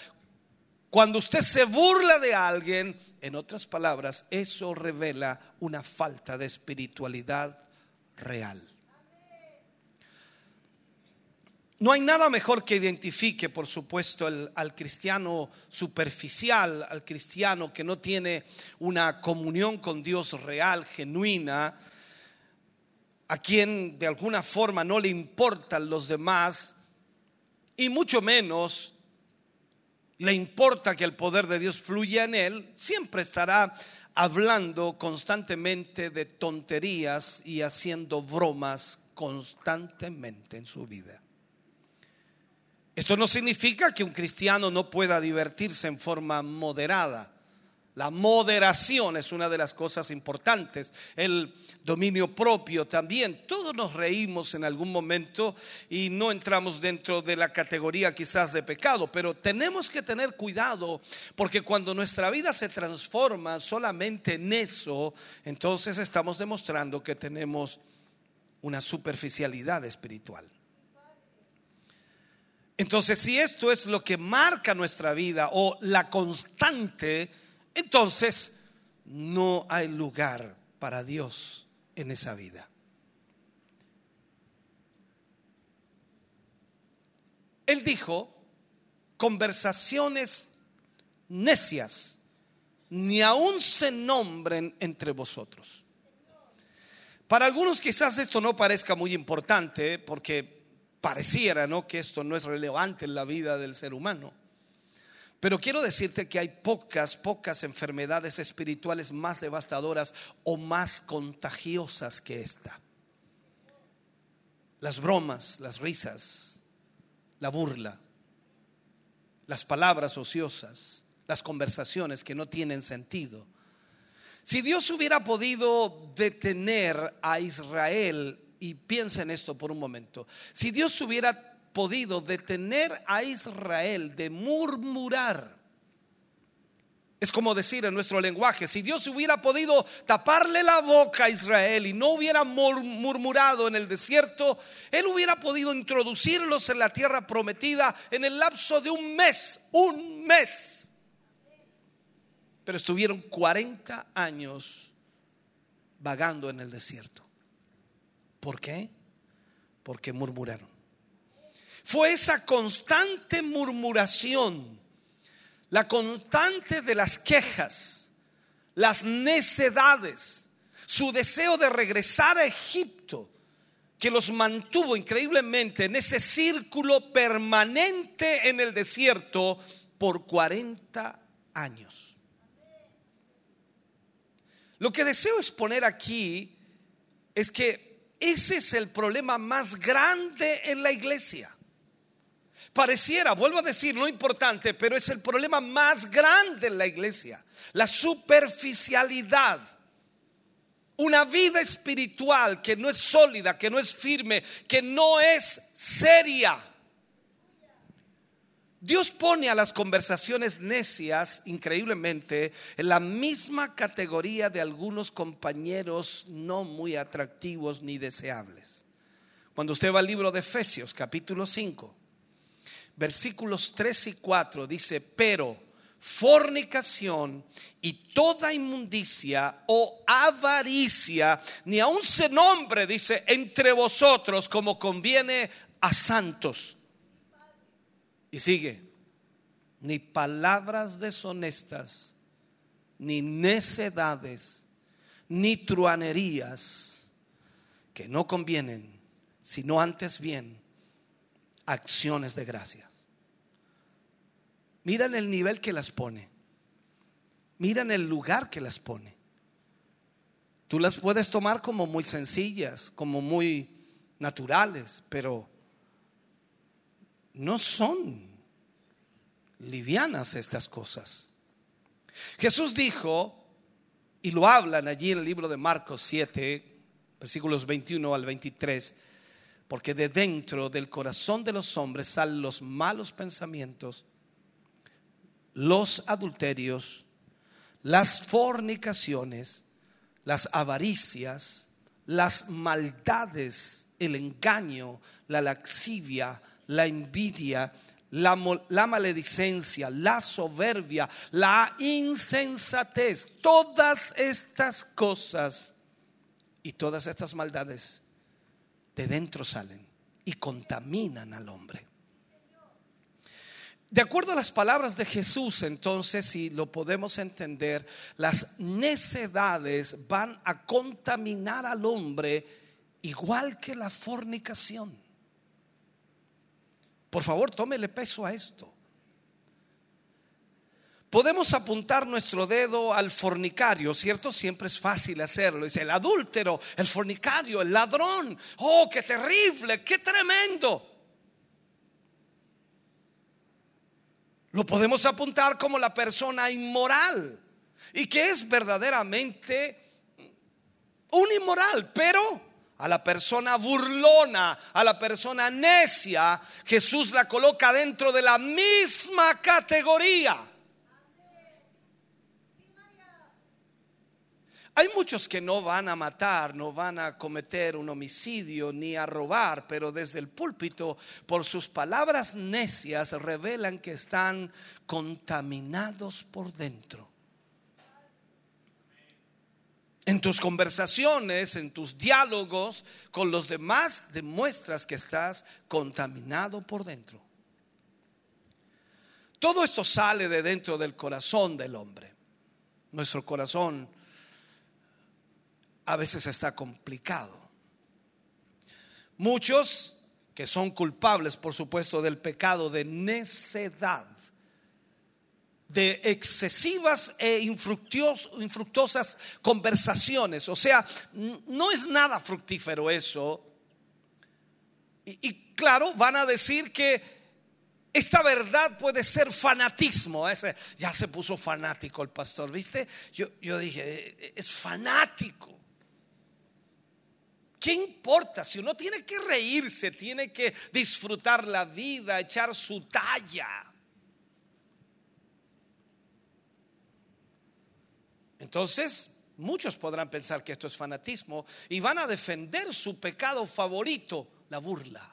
Cuando usted se burla de alguien, en otras palabras, eso revela una falta de espiritualidad real. No hay nada mejor que identifique, por supuesto, al cristiano superficial, al cristiano que no tiene una comunión con Dios real, genuina, a quien de alguna forma no le importan los demás y mucho menos le importa que el poder de Dios fluya en él, siempre estará hablando constantemente de tonterías y haciendo bromas constantemente en su vida. Esto no significa que un cristiano no pueda divertirse en forma moderada. La moderación es una de las cosas importantes. El dominio propio también. Todos nos reímos en algún momento y no entramos dentro de la categoría quizás de pecado, pero tenemos que tener cuidado porque cuando nuestra vida se transforma solamente en eso, entonces estamos demostrando que tenemos una superficialidad espiritual. Entonces, si esto es lo que marca nuestra vida o la constante, entonces no hay lugar para Dios en esa vida. Él dijo, conversaciones necias, ni aún se nombren entre vosotros. Para algunos quizás esto no parezca muy importante porque pareciera, ¿no? que esto no es relevante en la vida del ser humano. Pero quiero decirte que hay pocas, pocas enfermedades espirituales más devastadoras o más contagiosas que esta. Las bromas, las risas, la burla, las palabras ociosas, las conversaciones que no tienen sentido. Si Dios hubiera podido detener a Israel, y piensa en esto por un momento, si Dios hubiera podido detener a Israel de murmurar, es como decir en nuestro lenguaje, si Dios hubiera podido taparle la boca a Israel y no hubiera mur- murmurado en el desierto, Él hubiera podido introducirlos en la tierra prometida en el lapso de un mes, un mes. Pero estuvieron 40 años vagando en el desierto. ¿Por qué? Porque murmuraron. Fue esa constante murmuración, la constante de las quejas, las necedades, su deseo de regresar a Egipto, que los mantuvo increíblemente en ese círculo permanente en el desierto por 40 años. Lo que deseo exponer aquí es que ese es el problema más grande en la iglesia. Pareciera, vuelvo a decir, no importante, pero es el problema más grande en la iglesia. La superficialidad. Una vida espiritual que no es sólida, que no es firme, que no es seria. Dios pone a las conversaciones necias, increíblemente, en la misma categoría de algunos compañeros no muy atractivos ni deseables. Cuando usted va al libro de Efesios, capítulo 5, versículos 3 y 4, dice, pero fornicación y toda inmundicia o avaricia, ni aun se nombre, dice, entre vosotros como conviene a santos. Y sigue, ni palabras deshonestas, ni necedades, ni truanerías que no convienen, sino antes bien acciones de gracias. Miran el nivel que las pone. Miran el lugar que las pone. Tú las puedes tomar como muy sencillas, como muy naturales, pero no son livianas estas cosas. Jesús dijo, y lo hablan allí en el libro de Marcos 7, versículos 21 al 23, porque de dentro del corazón de los hombres salen los malos pensamientos, los adulterios, las fornicaciones, las avaricias, las maldades, el engaño, la laxivia, la envidia, la, la maledicencia, la soberbia, la insensatez, todas estas cosas y todas estas maldades de dentro salen y contaminan al hombre. De acuerdo a las palabras de Jesús, entonces, si lo podemos entender, las necedades van a contaminar al hombre igual que la fornicación. Por favor, tómele peso a esto. Podemos apuntar nuestro dedo al fornicario, ¿cierto? Siempre es fácil hacerlo. Dice el adúltero, el fornicario, el ladrón. Oh, qué terrible, qué tremendo. Lo podemos apuntar como la persona inmoral y que es verdaderamente un inmoral, pero a la persona burlona, a la persona necia, Jesús la coloca dentro de la misma categoría. Hay muchos que no van a matar, no van a cometer un homicidio ni a robar, pero desde el púlpito, por sus palabras necias, revelan que están contaminados por dentro. En tus conversaciones, en tus diálogos con los demás, demuestras que estás contaminado por dentro. Todo esto sale de dentro del corazón del hombre. Nuestro corazón a veces está complicado. Muchos que son culpables, por supuesto, del pecado de necedad, de excesivas e infructuos- infructuosas conversaciones. O sea, no es nada fructífero eso. Y, y claro, van a decir que esta verdad puede ser fanatismo. Ese- ya se puso fanático el pastor, ¿viste? Yo, yo dije, "Eh, es fanático. ¿Qué importa? Si uno tiene que reírse, tiene que disfrutar la vida, echar su talla. Entonces, muchos podrán pensar que esto es fanatismo y van a defender su pecado favorito, la burla.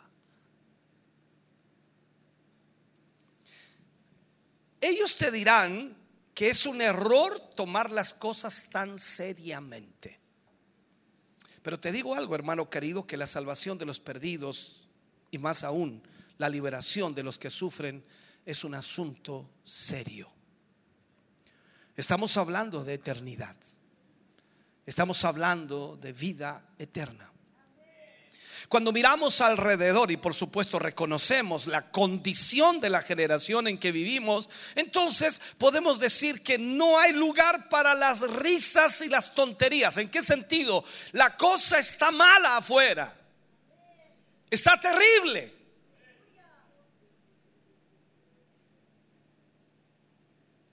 Ellos te dirán que es un error tomar las cosas tan seriamente. Pero te digo algo, hermano querido, que la salvación de los perdidos y más aún la liberación de los que sufren es un asunto serio. Estamos hablando de eternidad. Estamos hablando de vida eterna. Cuando miramos alrededor y por supuesto reconocemos la condición de la generación en que vivimos, entonces podemos decir que no hay lugar para las risas y las tonterías. ¿En qué sentido? La cosa está mala afuera. Está terrible.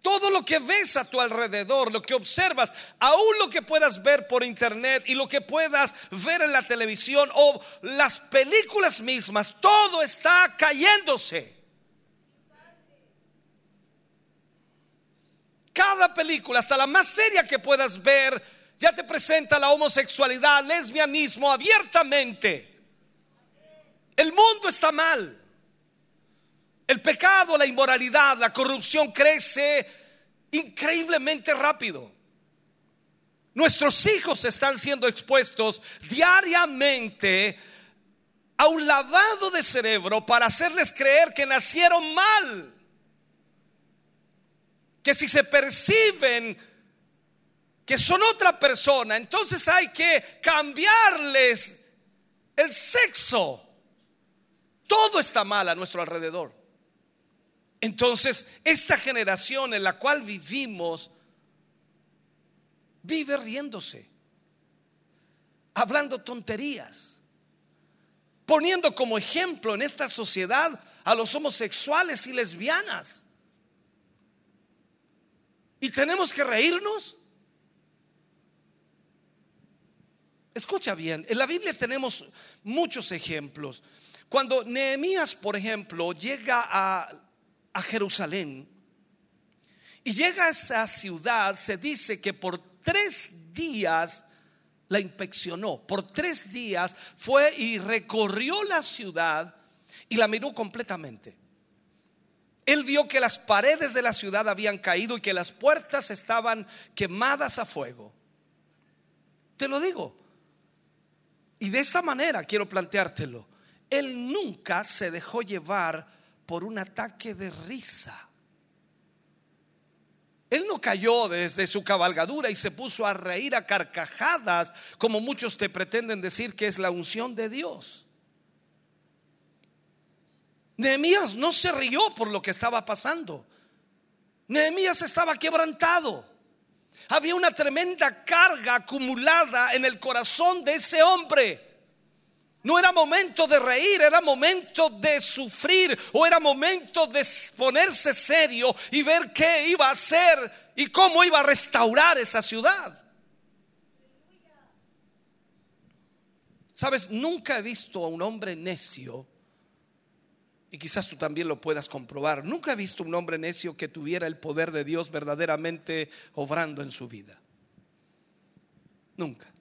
Todo lo que ves a tu alrededor, lo que observas, aún lo que puedas ver por internet y lo que puedas ver en la televisión o las películas mismas, todo está cayéndose. Cada película, hasta la más seria que puedas ver, ya te presenta la homosexualidad, lesbianismo abiertamente. El mundo está mal. El pecado, la inmoralidad, la corrupción crece increíblemente rápido. Nuestros hijos están siendo expuestos diariamente a un lavado de cerebro para hacerles creer que nacieron mal. Que si se perciben que son otra persona, entonces hay que cambiarles el sexo. Todo está mal a nuestro alrededor. Entonces, esta generación en la cual vivimos vive riéndose, hablando tonterías, poniendo como ejemplo en esta sociedad a los homosexuales y lesbianas. ¿Y tenemos que reírnos? Escucha bien, en la Biblia tenemos muchos ejemplos. Cuando Nehemías, por ejemplo, llega a, a Jerusalén y llega a esa ciudad, se dice que por tres días la inspeccionó. Por tres días fue y recorrió la ciudad y la miró completamente. Él vio que las paredes de la ciudad habían caído y que las puertas estaban quemadas a fuego. Te lo digo. Y de esa manera quiero planteártelo. Él nunca se dejó llevar por un ataque de risa. Él no cayó desde su cabalgadura y se puso a reír a carcajadas, como muchos te pretenden decir que es la unción de Dios. Nehemías no se rió por lo que estaba pasando. Nehemías estaba quebrantado. Había una tremenda carga acumulada en el corazón de ese hombre. No era momento de reír, era momento de sufrir o era momento de ponerse serio y ver qué iba a hacer y cómo iba a restaurar esa ciudad. Sabes, nunca he visto a un hombre necio, y quizás tú también lo puedas comprobar, nunca he visto un hombre necio que tuviera el poder de Dios verdaderamente obrando en su vida. Nunca.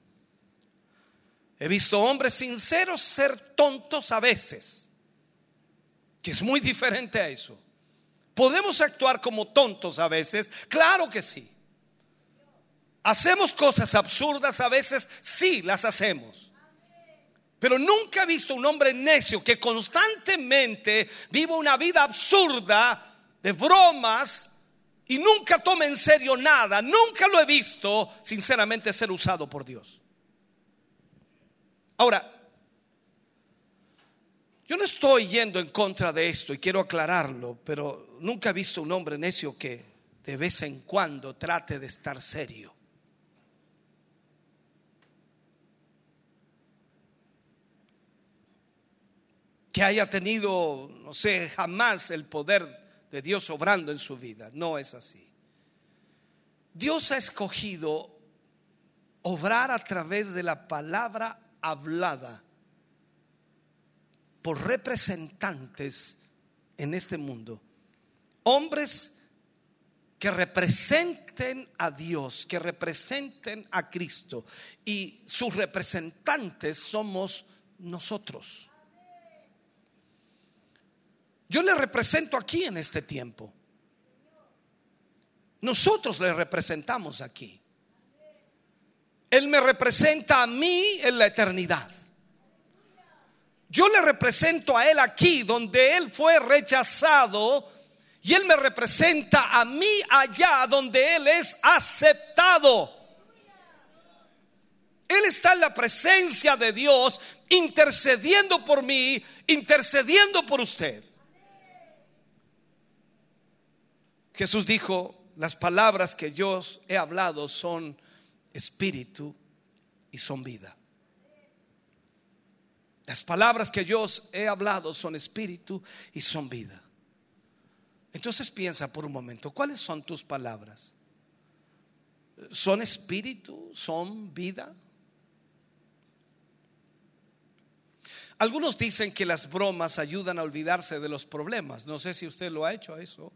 He visto hombres sinceros ser tontos a veces, que es muy diferente a eso. ¿Podemos actuar como tontos a veces? Claro que sí. ¿Hacemos cosas absurdas a veces? Sí, las hacemos. Pero nunca he visto un hombre necio que constantemente viva una vida absurda de bromas y nunca tome en serio nada. Nunca lo he visto, sinceramente, ser usado por Dios. Ahora, yo no estoy yendo en contra de esto y quiero aclararlo, pero nunca he visto un hombre necio que de vez en cuando trate de estar serio. Que haya tenido, no sé, jamás el poder de Dios obrando en su vida. No es así. Dios ha escogido obrar a través de la palabra hablada por representantes en este mundo. Hombres que representen a Dios, que representen a Cristo. Y sus representantes somos nosotros. Yo le represento aquí en este tiempo. Nosotros le representamos aquí. Él me representa a mí en la eternidad. Yo le represento a Él aquí, donde Él fue rechazado, y Él me representa a mí allá, donde Él es aceptado. Él está en la presencia de Dios, intercediendo por mí, intercediendo por usted. Jesús dijo, las palabras que yo he hablado son espíritu y son vida. Las palabras que yo os he hablado son espíritu y son vida. Entonces piensa por un momento, ¿cuáles son tus palabras? ¿Son espíritu? ¿Son vida? Algunos dicen que las bromas ayudan a olvidarse de los problemas. No sé si usted lo ha hecho eso.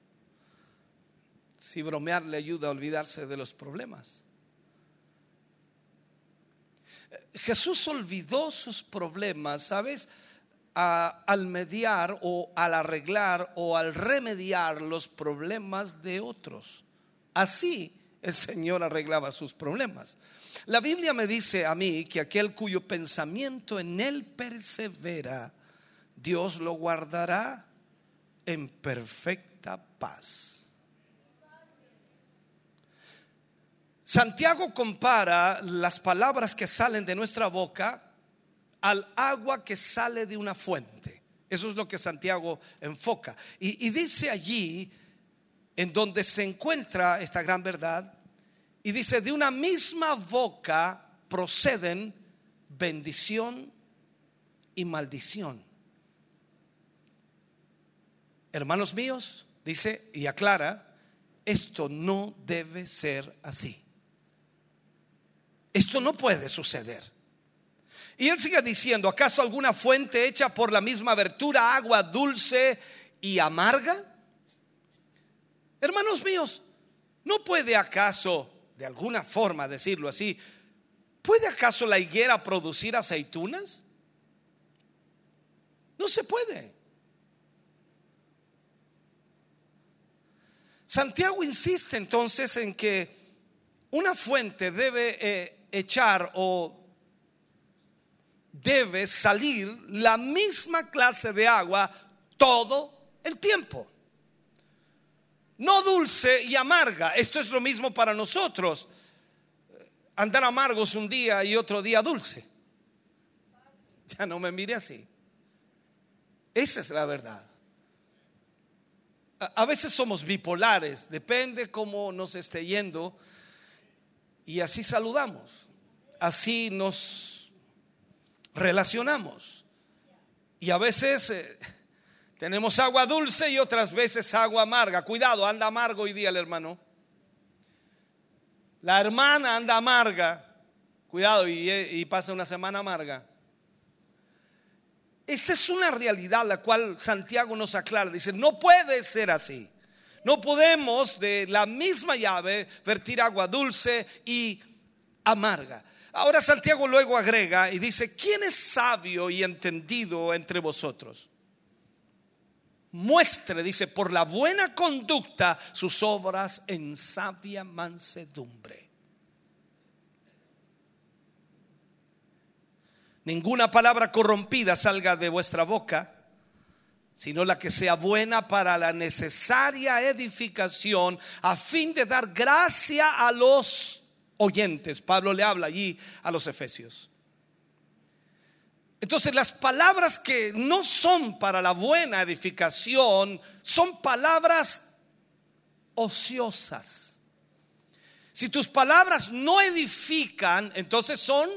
Si bromear le ayuda a olvidarse de los problemas. Jesús olvidó sus problemas, ¿sabes? Al mediar o al arreglar o al remediar los problemas de otros. Así el Señor arreglaba sus problemas. La Biblia me dice a mí que aquel cuyo pensamiento en él persevera, Dios lo guardará en perfecta paz. Santiago compara las palabras que salen de nuestra boca al agua que sale de una fuente. Eso es lo que Santiago enfoca. Y, dice allí, en donde se encuentra esta gran verdad, y dice, de una misma boca proceden bendición y maldición. Hermanos míos, dice y aclara, esto no debe ser así. Esto no puede suceder. Y él sigue diciendo, ¿acaso alguna fuente hecha por la misma abertura, agua dulce y amarga? Hermanos míos, ¿no puede acaso, de alguna forma decirlo así, ¿puede acaso la higuera producir aceitunas? No se puede. Santiago insiste entonces en que una fuente debe eh, echar o debe salir la misma clase de agua todo el tiempo. No dulce y amarga. Esto es lo mismo para nosotros. Andar amargos un día y otro día dulce. Ya no me mire así. Esa es la verdad. A, veces somos bipolares, depende cómo nos esté yendo. Y así saludamos. Así nos relacionamos. Y a veces eh, tenemos agua dulce y otras veces agua amarga. Cuidado, anda amargo hoy día el hermano. La hermana anda amarga. Cuidado y, y pasa una semana amarga. Esta es una realidad la cual Santiago nos aclara. Dice, no puede ser así. No podemos de la misma llave vertir agua dulce y amarga. Ahora Santiago luego agrega y dice, ¿quién es sabio y entendido entre vosotros? Muestre, dice, por la buena conducta sus obras en sabia mansedumbre. Ninguna palabra corrompida salga de vuestra boca, sino la que sea buena para la necesaria edificación a fin de dar gracia a los oyentes. Pablo le habla allí a los efesios. Entonces las palabras que no son para la buena edificación son palabras ociosas. Si tus palabras no edifican, entonces son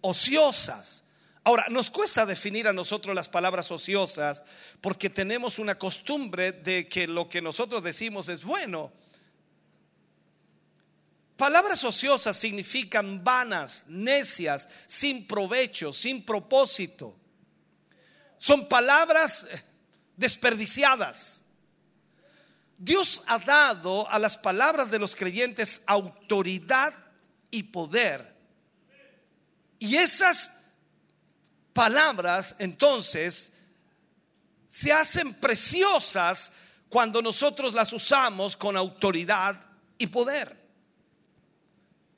ociosas. Ahora, nos cuesta definir a nosotros las palabras ociosas porque tenemos una costumbre de que lo que nosotros decimos es bueno. Palabras ociosas significan vanas, necias, sin provecho, sin propósito. Son palabras desperdiciadas. Dios ha dado a las palabras de los creyentes autoridad y poder. Y esas palabras entonces se hacen preciosas cuando nosotros las usamos con autoridad y poder.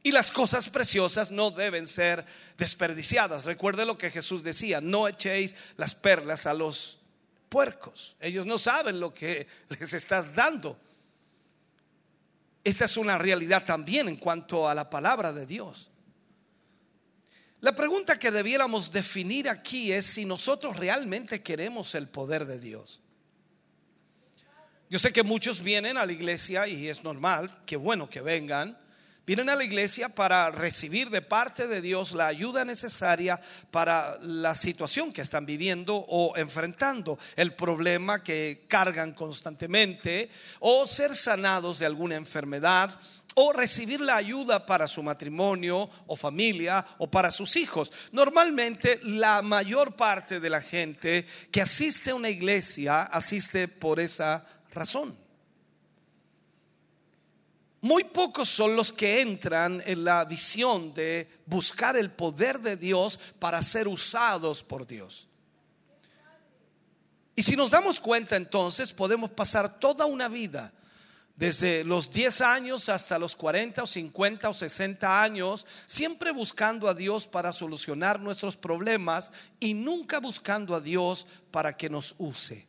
Y las cosas preciosas no deben ser desperdiciadas. Recuerde lo que Jesús decía, no echéis las perlas a los puercos. Ellos no saben lo que les estás dando. Esta es una realidad también en cuanto a la palabra de Dios. La pregunta que debiéramos definir aquí es si nosotros realmente queremos el poder de Dios. Yo sé que muchos vienen a la iglesia y es normal, que bueno que vengan. Vienen a la iglesia para recibir de parte de Dios la ayuda necesaria para la situación que están viviendo o enfrentando, el problema que cargan constantemente, o ser sanados de alguna enfermedad, o recibir la ayuda para su matrimonio o familia o para sus hijos. Normalmente la mayor parte de la gente que asiste a una iglesia asiste por esa razón. Muy pocos son los que entran en la visión de buscar el poder de Dios para ser usados por Dios. Y si nos damos cuenta entonces, podemos pasar toda una vida, desde los 10 años hasta los 40 o 50 o 60 años, siempre buscando a Dios para solucionar nuestros problemas y nunca buscando a Dios para que nos use.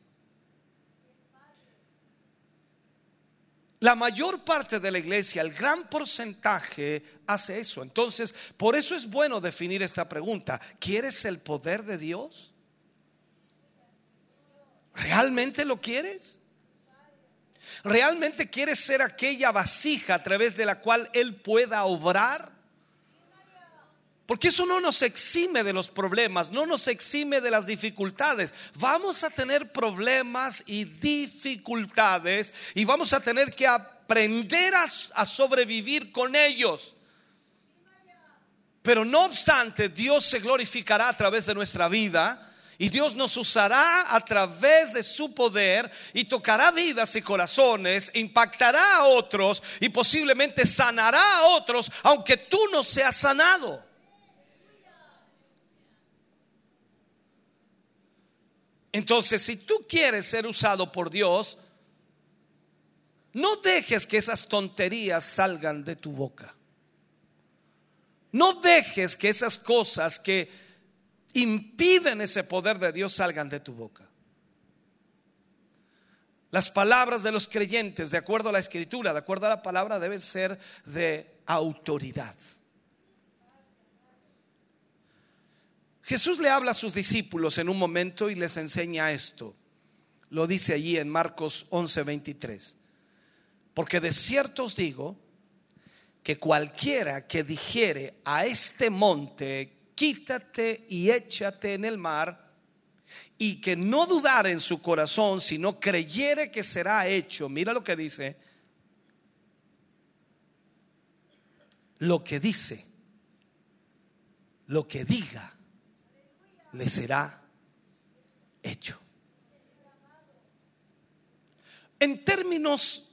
La mayor parte de la iglesia, el gran porcentaje hace eso. Entonces, por eso es bueno definir esta pregunta. ¿Quieres el poder de Dios? ¿Realmente lo quieres? ¿Realmente quieres ser aquella vasija a través de la cual Él pueda obrar? Porque eso no nos exime de los problemas, no nos exime de las dificultades. Vamos a tener problemas y dificultades y vamos a tener que aprender a, sobrevivir con ellos. Pero no obstante, Dios se glorificará a través de nuestra vida. Y Dios nos usará a través de su poder y tocará vidas y corazones, impactará a otros y posiblemente sanará a otros, aunque tú no seas sanado. Entonces, si tú quieres ser usado por Dios, no dejes que esas tonterías salgan de tu boca. No dejes que esas cosas que impiden ese poder de Dios salgan de tu boca. Las palabras de los creyentes, de acuerdo a la escritura, de acuerdo a la palabra, deben ser de autoridad. Jesús le habla a sus discípulos en un momento y les enseña esto. Lo dice allí en Marcos 11:23. Porque de cierto os digo que cualquiera que dijere a este monte, quítate y échate en el mar, y que no dudare en su corazón, sino creyere que será hecho. Mira lo que dice. Lo que dice, lo que diga, le será hecho. En términos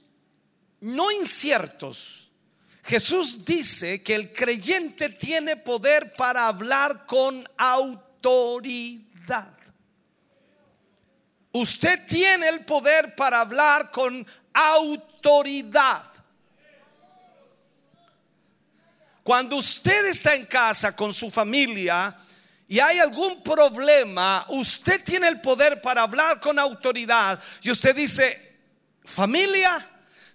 no inciertos, Jesús dice que el creyente tiene poder para hablar con autoridad. Usted tiene el poder para hablar con autoridad. Cuando usted está en casa con su familia y hay algún problema, usted tiene el poder para hablar con autoridad y usted dice, familia,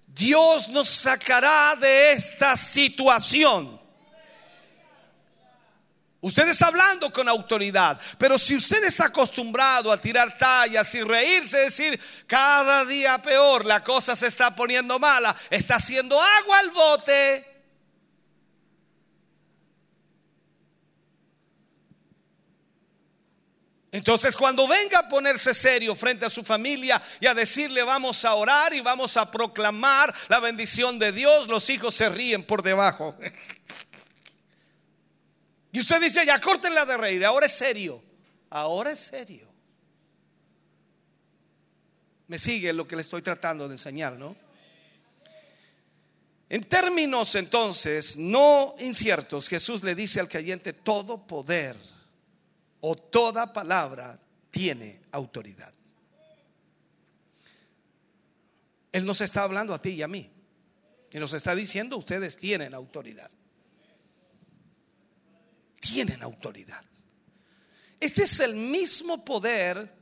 Dios nos sacará de esta situación. Usted está hablando con autoridad, pero si usted está acostumbrado a tirar tallas y reírse, decir, cada día peor, la cosa se está poniendo mala, está haciendo agua al bote. Entonces cuando venga a ponerse serio frente a su familia y a decirle vamos a orar y vamos a proclamar la bendición de Dios, los hijos se ríen por debajo. Y usted dice, ya córtenla de reír, ahora es serio, ahora es serio. Me sigue lo que le estoy tratando de enseñar, ¿no? En términos entonces no inciertos, Jesús le dice al creyente, todo poder o toda palabra tiene autoridad. Él nos está hablando a ti y a mí. Y nos está diciendo, ustedes tienen autoridad. Tienen autoridad. Este es el mismo poder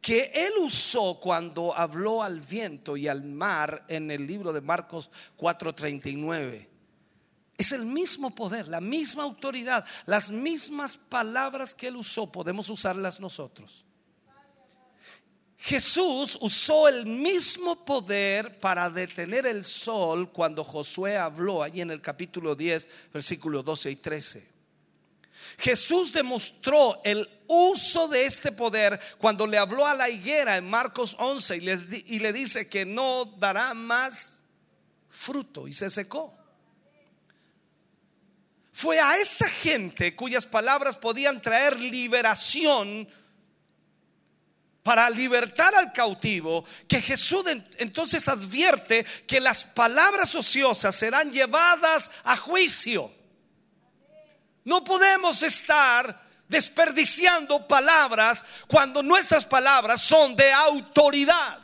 que él usó cuando habló al viento y al mar en el libro de Marcos 4:39. Es el mismo poder, la misma autoridad, las mismas palabras que él usó, podemos usarlas nosotros. Jesús usó el mismo poder para detener el sol cuando Josué habló allí en el capítulo 10, versículos 12 y 13. Jesús demostró el uso de este poder cuando le habló a la higuera en Marcos 11 y, le dice que no dará más fruto y se secó. Fue a esta gente cuyas palabras podían traer liberación para libertar al cautivo, que Jesús en- entonces advierte que las palabras ociosas serán llevadas a juicio. No podemos estar desperdiciando palabras cuando nuestras palabras son de autoridad.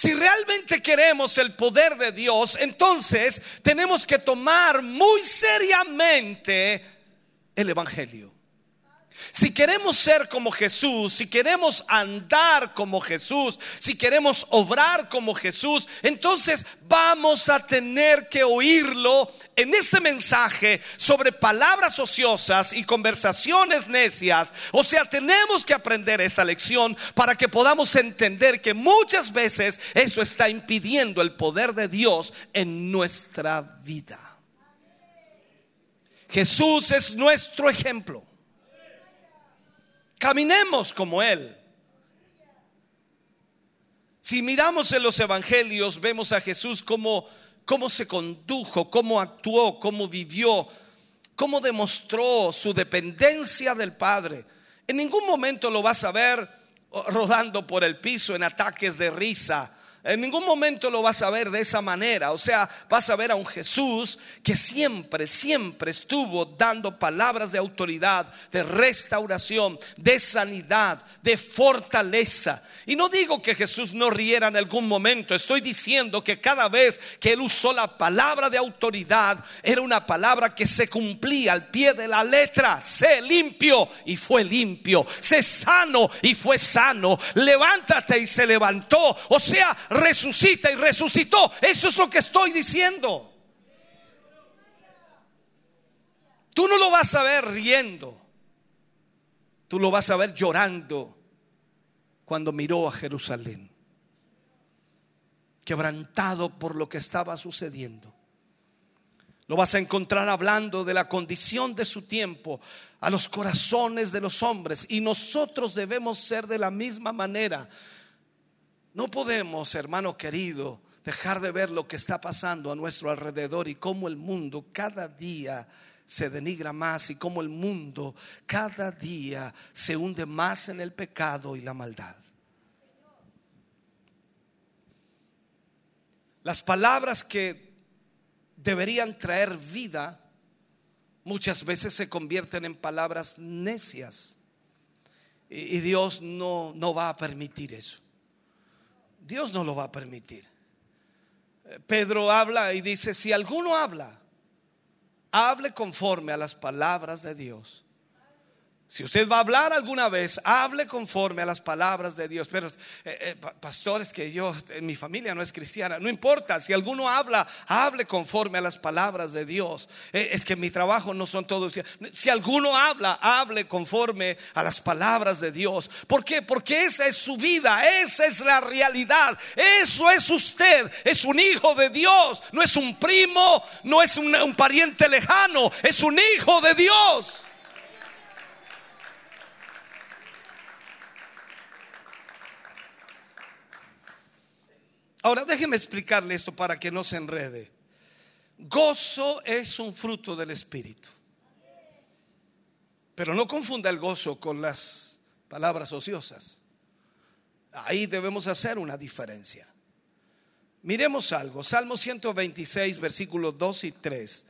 Si realmente queremos el poder de Dios, entonces tenemos que tomar muy seriamente el Evangelio. Si queremos ser como Jesús, si queremos andar como Jesús, si queremos obrar como Jesús, entonces vamos a tener que oírlo en este mensaje sobre palabras ociosas y conversaciones necias. O sea, tenemos que aprender esta lección para que podamos entender que muchas veces eso está impidiendo el poder de Dios en nuestra vida. Jesús es nuestro ejemplo. Caminemos como Él. Si miramos en los evangelios, vemos a Jesús como cómo se condujo, cómo actuó, cómo vivió, cómo demostró su dependencia del Padre. En ningún momento lo vas a ver rodando por el piso en ataques de risa, En ningún momento lo vas a ver de esa manera. O sea, vas a ver a un Jesús que siempre, siempre estuvo dando palabras de autoridad, de restauración, de sanidad, de fortaleza. Y no digo que Jesús no riera en algún momento. Estoy diciendo que cada vez que él usó la palabra de autoridad, era una palabra que se cumplía al pie de la letra. Sé limpio y fue limpio. Sé sano y fue sano. Levántate y se levantó. O sea, resucita y resucitó. Eso es lo que estoy diciendo. Tú no lo vas a ver riendo. Tú lo vas a ver llorando cuando miró a Jerusalén. Quebrantado por lo que estaba sucediendo. Lo vas a encontrar hablando de la condición de su tiempo a los corazones de los hombres. Y nosotros debemos ser de la misma manera. No podemos, hermano querido, dejar de ver lo que está pasando a nuestro alrededor y cómo el mundo cada día se denigra más y cómo el mundo cada día se hunde más en el pecado y la maldad. Las palabras que deberían traer vida muchas veces se convierten en palabras necias. Y, Dios no, no va a permitir eso. Dios no lo va a permitir. Pedro habla y dice, si alguno habla, hable conforme a las palabras de Dios. Si usted va a hablar alguna vez, hable conforme a las palabras de Dios. Pero, eh, eh, pa- pastores, que yo, en mi familia no es cristiana, no importa. Si alguno habla, hable conforme a las palabras de Dios. Eh, es que mi trabajo no son todos. Si alguno habla, hable conforme a las palabras de Dios. ¿Por qué? Porque esa es su vida, esa es la realidad. Eso es usted. Es un hijo de Dios. No es un primo, no es un, un pariente lejano. Es un hijo de Dios. Ahora déjeme explicarle esto para que no se enrede. Gozo es un fruto del Espíritu. Pero no confunda el gozo con las palabras ociosas. Ahí debemos hacer una diferencia. Miremos algo. Salmo 126, versículos 2 y 3.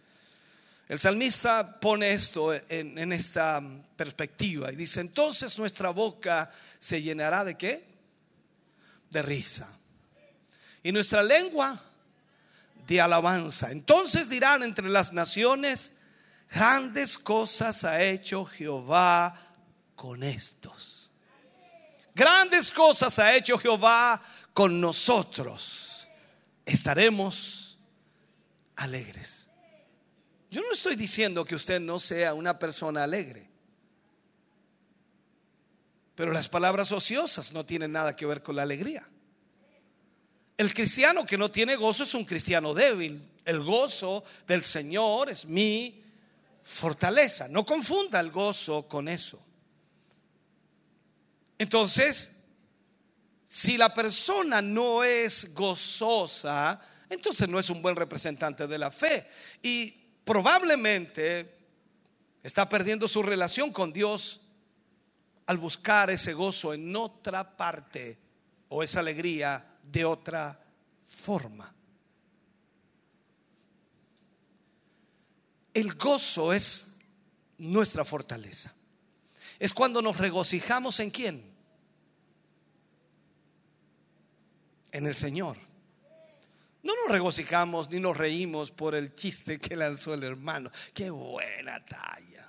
El salmista pone esto en, en esta perspectiva y dice, entonces nuestra boca se llenará de qué? De risa y nuestra lengua de alabanza. Entonces dirán entre las naciones, grandes cosas ha hecho Jehová con estos. Grandes cosas ha hecho Jehová con nosotros. Estaremos alegres. Yo no estoy diciendo que usted no sea una persona alegre. Pero las palabras ociosas no tienen nada que ver con la alegría. El cristiano que no tiene gozo es un cristiano débil. El gozo del Señor es mi fortaleza. No confunda el gozo con eso. Entonces, si la persona no es gozosa, entonces no es un buen representante de la fe. Y probablemente está perdiendo su relación con Dios al buscar ese gozo en otra parte o esa alegría de otra forma. El gozo es nuestra fortaleza. Es cuando nos regocijamos en quién? En el Señor. No nos regocijamos ni nos reímos por el chiste que lanzó el hermano. Qué buena talla.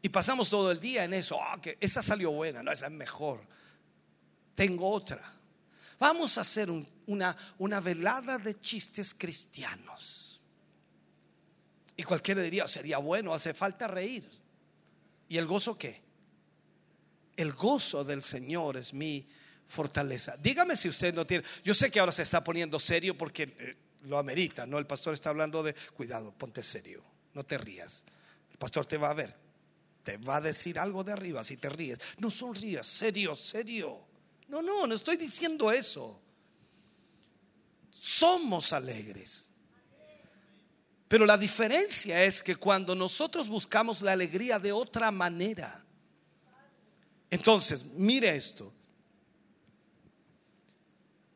Y pasamos todo el día en eso. Ah, que esa salió buena, no, esa es mejor. Tengo otra. Vamos a hacer un- una, una velada de chistes cristianos. Y cualquiera diría, sería bueno, hace falta reír. ¿Y el gozo qué? El gozo del Señor es mi fortaleza. Dígame si usted no tiene. Yo sé que ahora se está poniendo serio porque eh, lo amerita, ¿no? El pastor está hablando de, cuidado, ponte serio, no te rías. El pastor te va a ver, te va a decir algo de arriba si te ríes. No sonrías, serio, serio. No, no, no estoy diciendo eso. Somos alegres. Pero la diferencia es que cuando nosotros buscamos la alegría de otra manera, entonces, mire esto.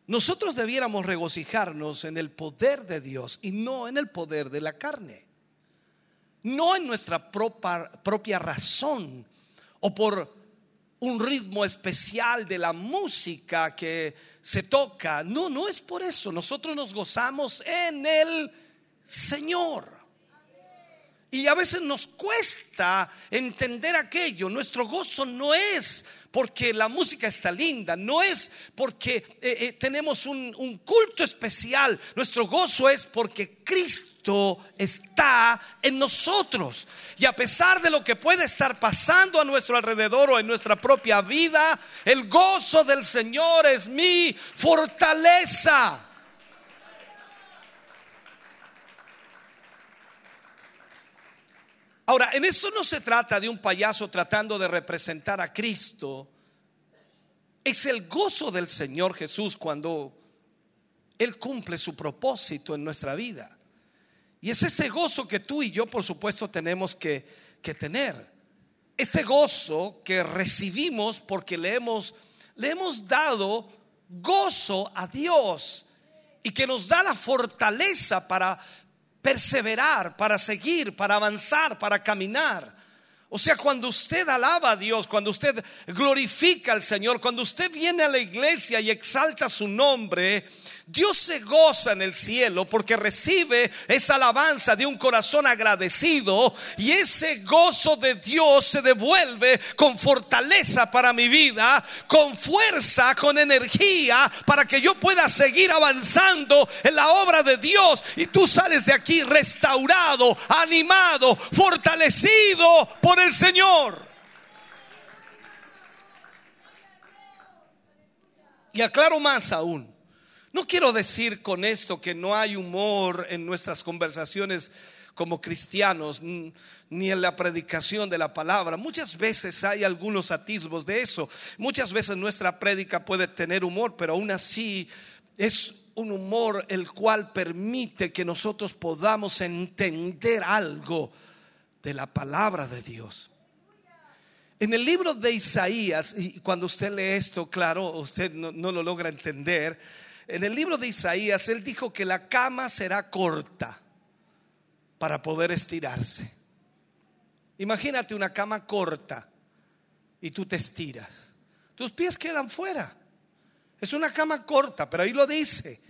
nosotros debiéramos regocijarnos en el poder de Dios y no en el poder de la carne. No en nuestra propia, razón o por un ritmo especial de la música que se toca. No, no es por eso. Nosotros nos gozamos en el Señor. Y a veces nos cuesta entender aquello. Nuestro gozo no es porque la música está linda, no es porque eh, eh, tenemos un, culto especial. Nuestro gozo es porque Está en nosotros. Y a pesar de lo que puede estar pasando a nuestro alrededor o en nuestra propia vida, el gozo del Señor es mi fortaleza. Ahora, en eso no se trata de un payaso tratando de representar a Cristo. Es el gozo del Señor Jesús cuando Él cumple su propósito en nuestra vida. Y es ese gozo que tú y yo, por supuesto, tenemos que, que tener. Este gozo que recibimos porque le hemos, le hemos dado gozo a Dios y que nos da la fortaleza para perseverar, para seguir, para avanzar, para caminar. O sea, cuando usted alaba a Dios, cuando usted glorifica al Señor, cuando usted viene a la iglesia y exalta su nombre, Dios se goza en el cielo porque recibe esa alabanza de un corazón agradecido y ese gozo de Dios se devuelve con fortaleza para mi vida, con fuerza, con energía, para que yo pueda seguir avanzando en la obra de Dios y tú sales de aquí restaurado, animado, fortalecido por el Señor. Y aclaro más aún. No quiero decir con esto que no hay humor en nuestras conversaciones como cristianos, ni en la predicación de la palabra. Muchas veces hay algunos atisbos de eso. Muchas veces nuestra prédica puede tener humor, pero aún así es un humor el cual permite que nosotros podamos entender algo de la palabra de Dios. En el libro de Isaías, y cuando usted lee esto, claro, usted no, no lo logra entender, en el libro de Isaías, él dijo que la cama será corta para poder estirarse. Imagínate una cama corta y tú te estiras. Tus pies quedan fuera. Es una cama corta, pero ahí lo dice.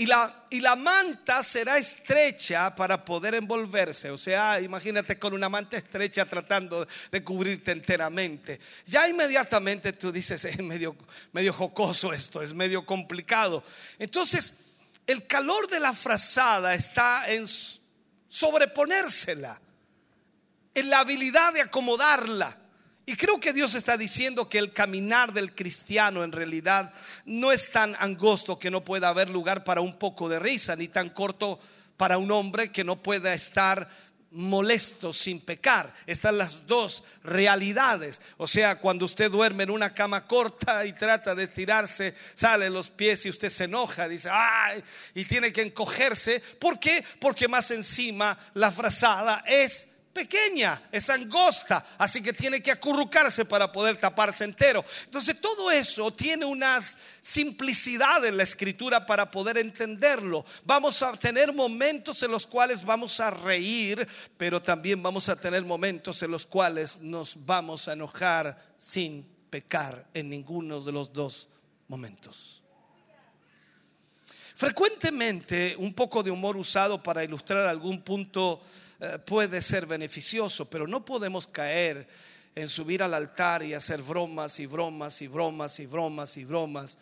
Y la, y la manta será estrecha para poder envolverse. O sea, imagínate con una manta estrecha tratando de cubrirte enteramente. Ya inmediatamente tú dices, es medio, medio jocoso esto, es medio complicado. Entonces, el calor de la frazada está en sobreponérsela, en la habilidad de acomodarla. Y creo que Dios está diciendo que el caminar del cristiano en realidad no es tan angosto que no pueda haber lugar para un poco de risa, ni tan corto para un hombre que no pueda estar molesto sin pecar. Están las dos realidades. O sea, cuando usted duerme en una cama corta y trata de estirarse, sale los pies y usted se enoja, dice, ay, y tiene que encogerse. ¿Por qué? Porque más encima la frazada es pequeña, es angosta, así que tiene que acurrucarse para poder taparse entero. Entonces todo eso tiene una simplicidad en la escritura para poder entenderlo. Vamos a tener momentos en los cuales vamos a reír, pero también vamos a tener momentos en los cuales nos vamos a enojar sin pecar en ninguno de los dos momentos. Frecuentemente un poco de humor usado para ilustrar algún punto puede ser beneficioso, pero no podemos caer en subir al altar y hacer bromas y bromas y bromas y bromas y bromas,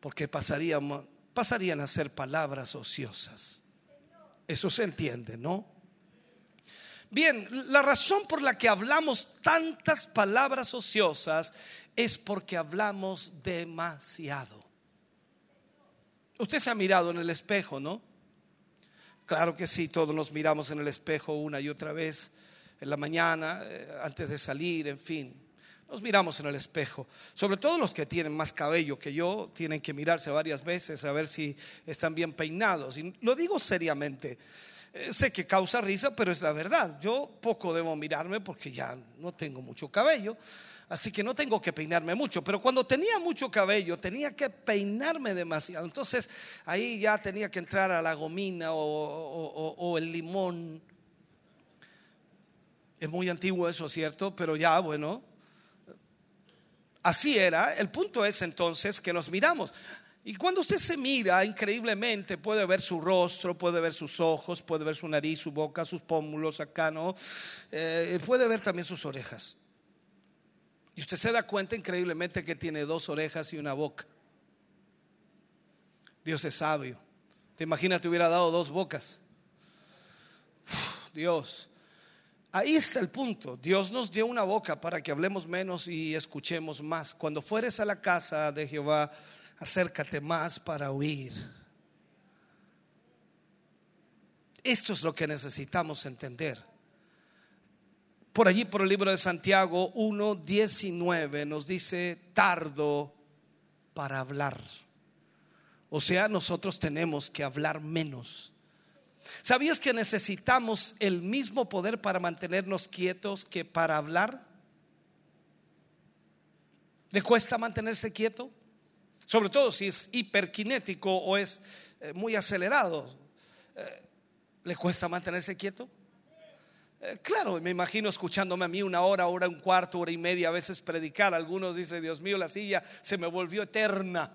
porque pasarían, pasarían a ser palabras ociosas. Eso se entiende, ¿no? Bien, la razón por la que hablamos tantas palabras ociosas es porque hablamos demasiado. Usted se ha mirado en el espejo, ¿no? Claro que sí, todos nos miramos en el espejo una y otra vez, en la mañana, eh, antes de salir, en fin. Nos miramos en el espejo. Sobre todo los que tienen más cabello que yo, tienen que mirarse varias veces a ver si están bien peinados. Y lo digo seriamente. Eh, sé que causa risa, pero es la verdad. Yo poco debo mirarme porque ya no tengo mucho cabello. Así que no tengo que peinarme mucho, pero cuando tenía mucho cabello tenía que peinarme demasiado. Entonces ahí ya tenía que entrar a la gomina o, el limón. Es muy antiguo eso, ¿cierto? Pero ya, bueno, así era. El punto es entonces que nos miramos. Y cuando usted se mira increíblemente, puede ver su rostro, puede ver sus ojos, puede ver su nariz, su boca, sus pómulos acá, ¿no? Eh, puede ver también sus orejas. Y usted se da cuenta increíblemente que tiene dos orejas y una boca. Dios es sabio. ¿Te imaginas te hubiera dado dos bocas? Dios. Ahí está el punto. Dios nos dio una boca para que hablemos menos y escuchemos más. Cuando fueres a la casa de Jehová, acércate más para oír. Esto es lo que necesitamos entender. Por allí, por el libro de Santiago 1.19 nos dice, tardo para hablar. O sea, nosotros tenemos que hablar menos. ¿Sabías que necesitamos el mismo poder para mantenernos quietos que para hablar? ¿Le cuesta mantenerse quieto? Sobre todo si es hiperkinético o es eh, muy acelerado. Eh, ¿Le cuesta mantenerse quieto? Eh, claro, me imagino escuchándome a mí una hora, hora, un cuarto, hora y media a veces predicar. Algunos dicen, Dios mío, la silla se me volvió eterna.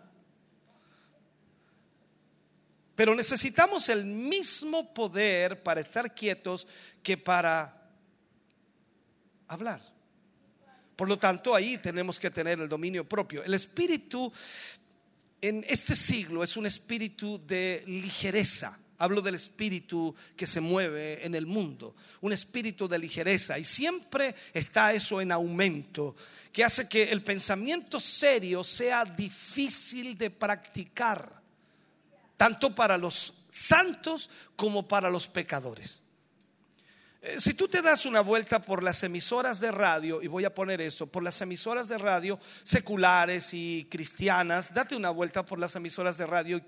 Pero necesitamos el mismo poder para estar quietos que para hablar. Por lo tanto, ahí tenemos que tener el dominio propio. El espíritu en este siglo es un espíritu de ligereza. Hablo del espíritu que se mueve en el mundo, un espíritu de ligereza. Y siempre está eso en aumento, que hace que el pensamiento serio sea difícil de practicar, tanto para los santos como para los pecadores. Eh, Si tú te das una vuelta por las emisoras de radio, y voy a poner eso, por las emisoras de radio seculares y cristianas, date una vuelta por las emisoras de radio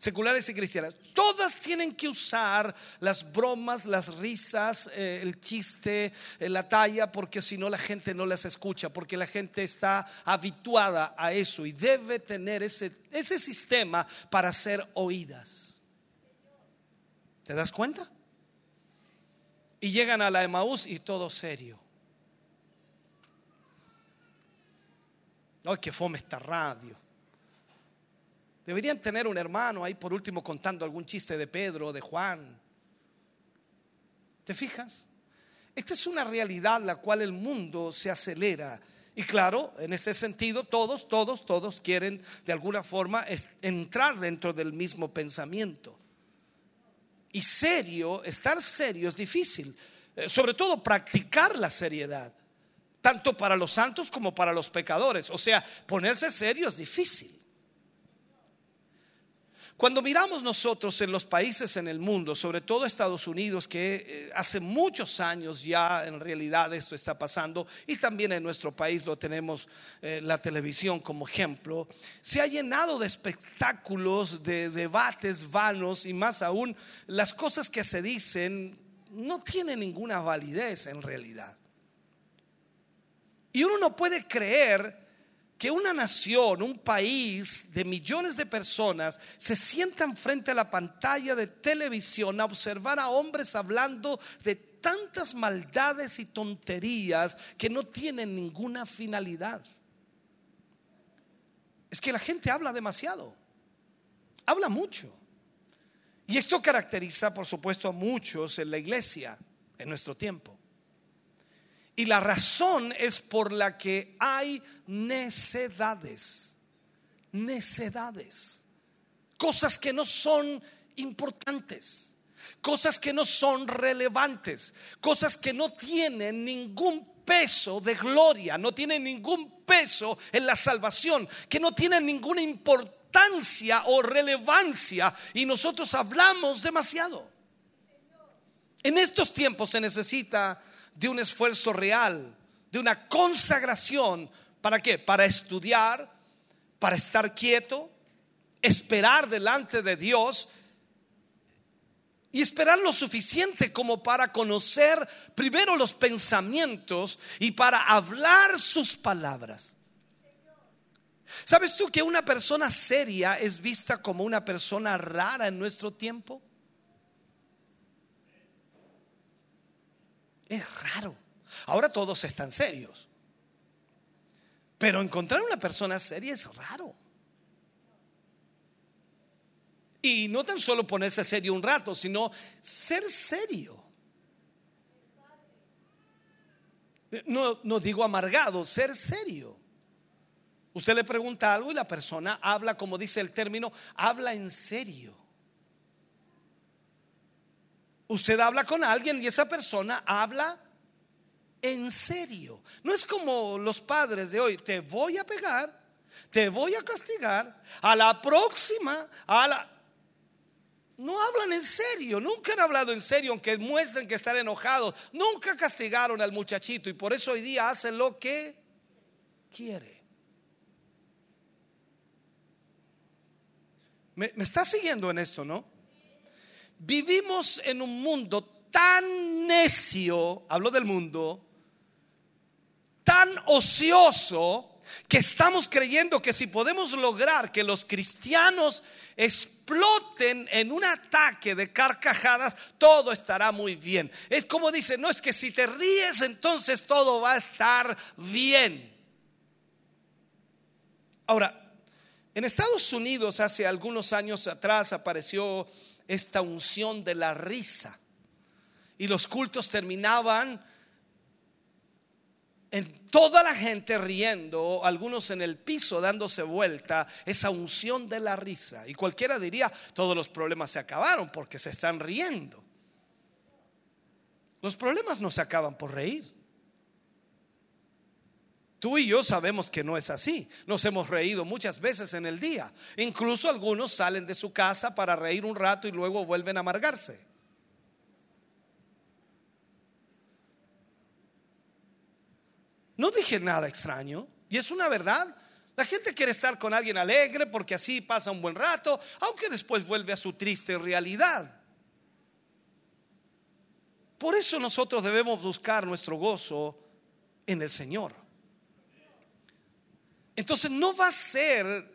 seculares y cristianas. Todas tienen que usar las bromas, las risas, eh, el chiste, eh, la talla, porque si no la gente no las escucha, porque la gente está habituada a eso y debe tener ese, ese sistema para ser oídas. ¿Te das cuenta? Y llegan a la Emaús y todo serio. Ay, que fome esta radio. Deberían tener un hermano ahí por último contando algún chiste de Pedro o de Juan. ¿Te fijas? Esta es una realidad la cual el mundo se acelera. Y claro, en ese sentido, todos, todos, todos quieren de alguna forma entrar dentro del mismo pensamiento. Y serio, estar serio es difícil. Eh, Sobre todo practicar la seriedad. Tanto para los santos como para los pecadores. O sea, ponerse serio es difícil. Cuando miramos nosotros en los países en el mundo, sobre todo Estados Unidos, que eh, hace muchos años ya en realidad esto está pasando, y también en nuestro país lo tenemos eh, la televisión como ejemplo, se ha llenado de espectáculos, de debates vanos y más aún las cosas que se dicen no tienen ninguna validez en realidad. Y uno no puede creer que una nación, un país de millones de personas se sientan frente a la pantalla de televisión a observar a hombres hablando de tantas maldades y tonterías que no tienen ninguna finalidad. Es que la gente habla demasiado, habla mucho. Y esto caracteriza, por supuesto, a muchos en la iglesia en nuestro tiempo. Y la razón es por la que hay necedades, necedades, cosas que no son importantes, cosas que no son relevantes, cosas que no tienen ningún peso de gloria, no tienen ningún peso en la salvación, que no tienen ninguna importancia o relevancia y nosotros hablamos demasiado. En estos tiempos se necesita de un esfuerzo real, de una consagración. ¿Para qué? Para estudiar, para estar quieto, esperar delante de Dios Y esperar lo suficiente como para conocer primero los pensamientos y para hablar sus palabras. ¿Sabes tú que una persona seria es vista como una persona rara en nuestro tiempo? Es raro. Ahora todos están serios. Pero encontrar una persona seria es raro. Y no tan solo ponerse serio un rato, sino ser serio. No, no digo amargado, ser serio. Usted le pregunta algo y la persona habla, como dice el término, habla en serio. Usted habla con alguien y esa persona habla en serio. No es como los padres de hoy, te voy a pegar, te voy a castigar, a la próxima, a la... No hablan en serio, nunca han hablado en serio, aunque muestren que están enojados. Nunca castigaron al muchachito y por eso hoy día hacen lo que quiere. ¿Me, me está siguiendo en esto, no? Vivimos en un mundo tan necio, hablo del mundo, tan ocioso, que estamos creyendo que si podemos lograr que los cristianos exploten en un ataque de carcajadas, todo estará muy bien. Es como dice, no es que si te ríes entonces todo va a estar bien. Ahora, en Estados Unidos hace algunos años atrás apareció esta unción de la risa y los cultos terminaban en toda la gente riendo, algunos en el piso dándose vuelta, esa unción de la risa. Y cualquiera diría, todos los problemas se acabaron porque se están riendo. Los problemas no se acaban por reír. Tú y yo sabemos que no es así. Nos hemos reído muchas veces en el día. Incluso algunos salen de su casa para reír un rato y luego vuelven a amargarse. No dije nada extraño y es una verdad. La gente quiere estar con alguien alegre porque así pasa un buen rato, aunque después vuelve a su triste realidad. Por eso nosotros debemos buscar nuestro gozo en el Señor. Entonces no va a ser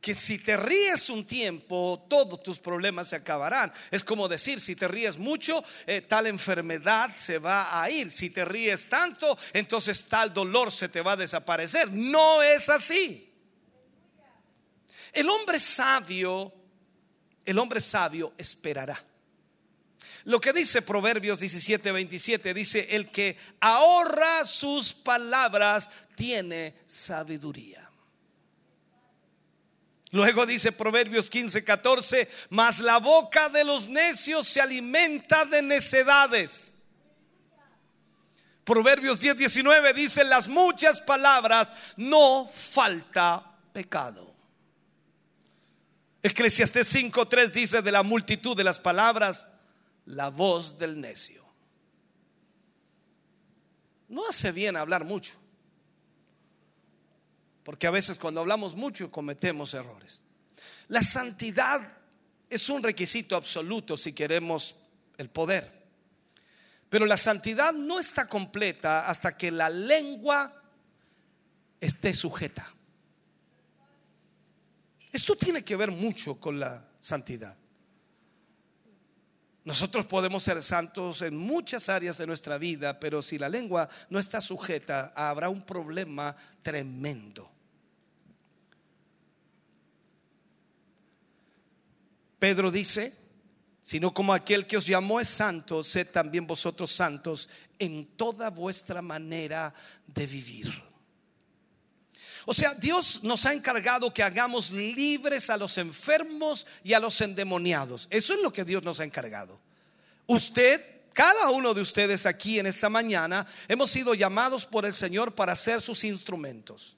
que si te ríes un tiempo, todos tus problemas se acabarán. Es como decir, si te ríes mucho, eh, tal enfermedad se va a ir. Si te ríes tanto, entonces tal dolor se te va a desaparecer. No es así. El hombre sabio, el hombre sabio esperará. Lo que dice Proverbios 17, 27, dice, el que ahorra sus palabras tiene sabiduría. Luego dice Proverbios 15, 14, mas la boca de los necios se alimenta de necedades. Proverbios 10, 19 dice, las muchas palabras no falta pecado. Eclesiastés 5, 3 dice, de la multitud de las palabras, la voz del necio. No hace bien hablar mucho. Porque a veces cuando hablamos mucho cometemos errores. La santidad es un requisito absoluto si queremos el poder. Pero la santidad no está completa hasta que la lengua esté sujeta. Esto tiene que ver mucho con la santidad. Nosotros podemos ser santos en muchas áreas de nuestra vida, pero si la lengua no está sujeta, habrá un problema tremendo. Pedro dice, sino como aquel que os llamó es santo, sed también vosotros santos en toda vuestra manera de vivir. O sea, Dios nos ha encargado que hagamos libres a los enfermos y a los endemoniados. Eso es lo que Dios nos ha encargado. Usted, cada uno de ustedes aquí en esta mañana, hemos sido llamados por el Señor para ser sus instrumentos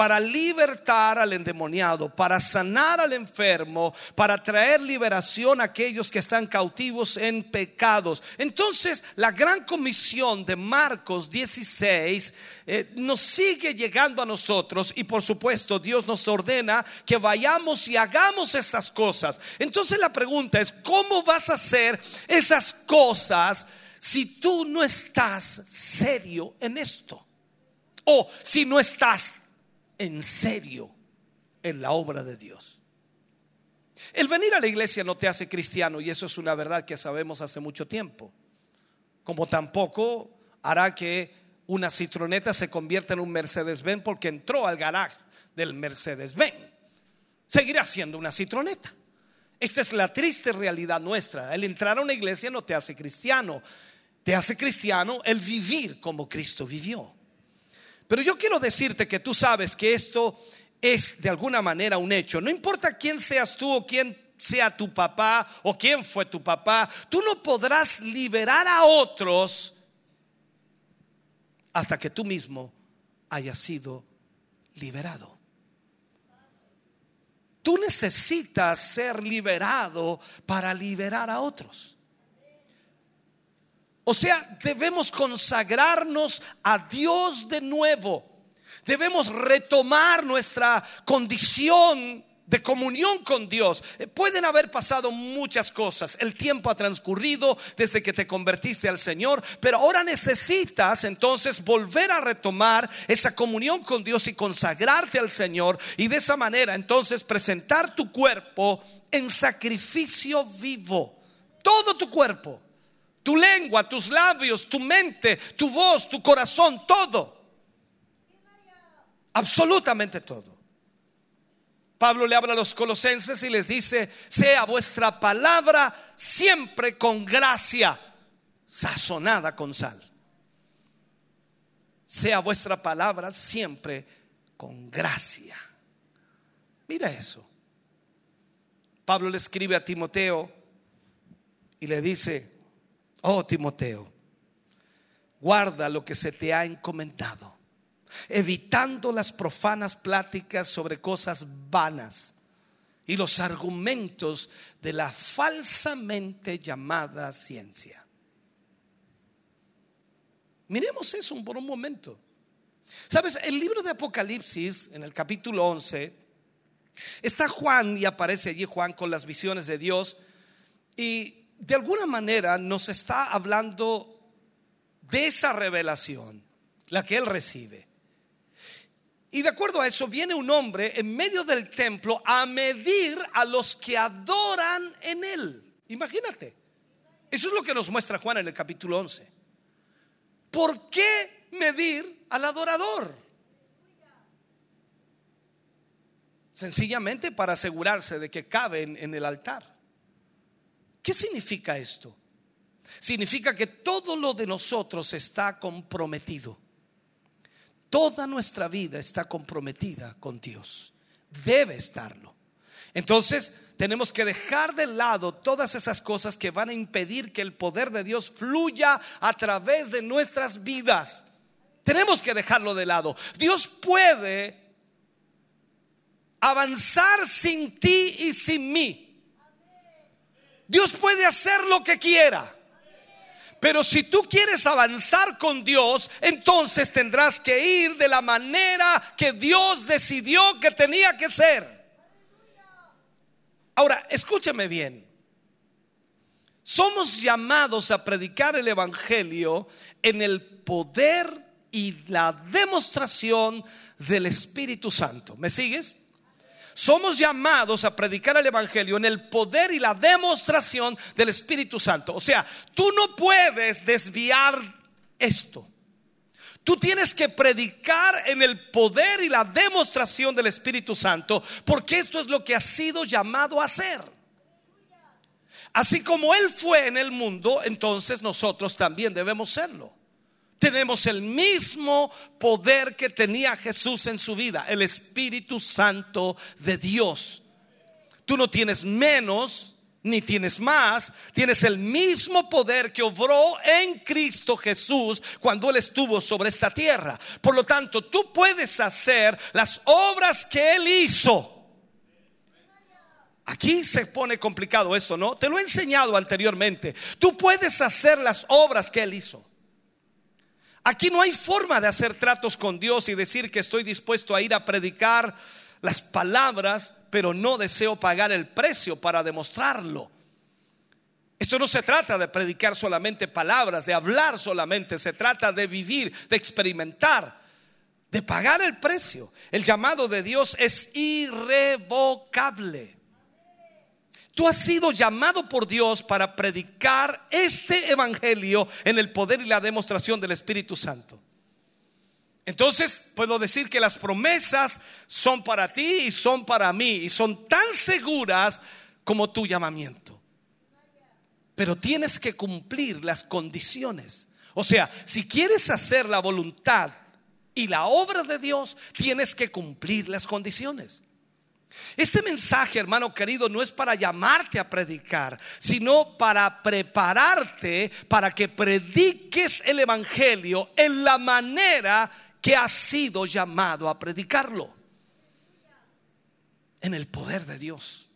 para libertar al endemoniado, para sanar al enfermo, para traer liberación a aquellos que están cautivos en pecados. Entonces, la gran comisión de Marcos 16 eh, nos sigue llegando a nosotros y por supuesto Dios nos ordena que vayamos y hagamos estas cosas. Entonces la pregunta es, ¿cómo vas a hacer esas cosas si tú no estás serio en esto? O si no estás en serio en la obra de Dios. El venir a la iglesia no te hace cristiano y eso es una verdad que sabemos hace mucho tiempo. Como tampoco hará que una citroneta se convierta en un Mercedes-Benz porque entró al garaje del Mercedes-Benz. Seguirá siendo una citroneta. Esta es la triste realidad nuestra. El entrar a una iglesia no te hace cristiano. Te hace cristiano el vivir como Cristo vivió. Pero yo quiero decirte que tú sabes que esto es de alguna manera un hecho. No importa quién seas tú o quién sea tu papá o quién fue tu papá, tú no podrás liberar a otros hasta que tú mismo hayas sido liberado. Tú necesitas ser liberado para liberar a otros. O sea, debemos consagrarnos a Dios de nuevo. Debemos retomar nuestra condición de comunión con Dios. Eh, Pueden haber pasado muchas cosas. El tiempo ha transcurrido desde que te convertiste al Señor, pero ahora necesitas entonces volver a retomar esa comunión con Dios y consagrarte al Señor y de esa manera entonces presentar tu cuerpo en sacrificio vivo. Todo tu cuerpo. Tu lengua, tus labios, tu mente, tu voz, tu corazón, todo. Absolutamente todo. Pablo le habla a los colosenses y les dice, sea vuestra palabra siempre con gracia, sazonada con sal. Sea vuestra palabra siempre con gracia. Mira eso. Pablo le escribe a Timoteo y le dice, oh Timoteo, guarda lo que se te ha encomendado evitando las profanas pláticas sobre cosas vanas y los argumentos de la falsamente llamada ciencia. Miremos eso por un momento. Sabes, el libro de Apocalipsis, en el capítulo 11, está Juan y aparece allí Juan con las visiones de Dios y de alguna manera nos está hablando de esa revelación, la que él recibe. Y de acuerdo a eso viene un hombre en medio del templo a medir a los que adoran en él. Imagínate. Eso es lo que nos muestra Juan en el capítulo 11. ¿Por qué medir al adorador? Sencillamente para asegurarse de que cabe en, en el altar. ¿Qué significa esto? Significa que todo lo de nosotros está comprometido. Toda nuestra vida está comprometida con Dios. Debe estarlo. Entonces, tenemos que dejar de lado todas esas cosas que van a impedir que el poder de Dios fluya a través de nuestras vidas. Tenemos que dejarlo de lado. Dios puede avanzar sin ti y sin mí. Dios puede hacer lo que quiera. Pero si tú quieres avanzar con Dios, entonces tendrás que ir de la manera que Dios decidió que tenía que ser. Ahora, escúchame bien. Somos llamados a predicar el Evangelio en el poder y la demostración del Espíritu Santo. ¿Me sigues? Somos llamados a predicar el Evangelio en el poder y la demostración del Espíritu Santo. O sea, tú no puedes desviar esto. Tú tienes que predicar en el poder y la demostración del Espíritu Santo, porque esto es lo que ha sido llamado a hacer. Así como Él fue en el mundo, entonces nosotros también debemos serlo tenemos el mismo poder que tenía Jesús en su vida, el Espíritu Santo de Dios. Tú no tienes menos ni tienes más, tienes el mismo poder que obró en Cristo Jesús cuando Él estuvo sobre esta tierra. Por lo tanto, tú puedes hacer las obras que Él hizo. Aquí se pone complicado esto, ¿no? Te lo he enseñado anteriormente. Tú puedes hacer las obras que Él hizo. Aquí no hay forma de hacer tratos con Dios y decir que estoy dispuesto a ir a predicar las palabras, pero no deseo pagar el precio para demostrarlo. Esto no se trata de predicar solamente palabras, de hablar solamente, se trata de vivir, de experimentar, de pagar el precio. El llamado de Dios es irrevocable. Tú has sido llamado por Dios para predicar este evangelio en el poder y la demostración del Espíritu Santo. Entonces puedo decir que las promesas son para ti y son para mí y son tan seguras como tu llamamiento. Pero tienes que cumplir las condiciones. O sea, si quieres hacer la voluntad y la obra de Dios, tienes que cumplir las condiciones. Este mensaje, hermano querido, no es para llamarte a predicar, sino para prepararte para que prediques el Evangelio en la manera que has sido llamado a predicarlo. En el poder de Dios.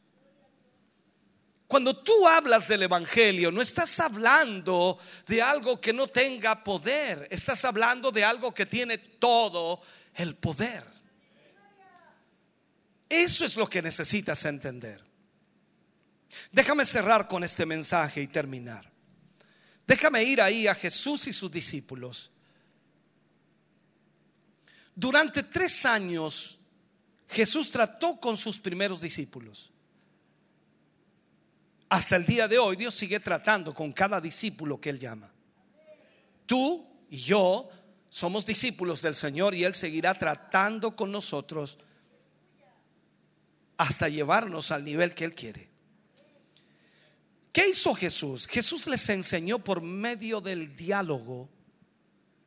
Cuando tú hablas del Evangelio, no estás hablando de algo que no tenga poder, estás hablando de algo que tiene todo el poder. Eso es lo que necesitas entender. Déjame cerrar con este mensaje y terminar. Déjame ir ahí a Jesús y sus discípulos. Durante tres años Jesús trató con sus primeros discípulos. Hasta el día de hoy Dios sigue tratando con cada discípulo que Él llama. Tú y yo somos discípulos del Señor y Él seguirá tratando con nosotros hasta llevarnos al nivel que Él quiere. ¿Qué hizo Jesús? Jesús les enseñó por medio del diálogo.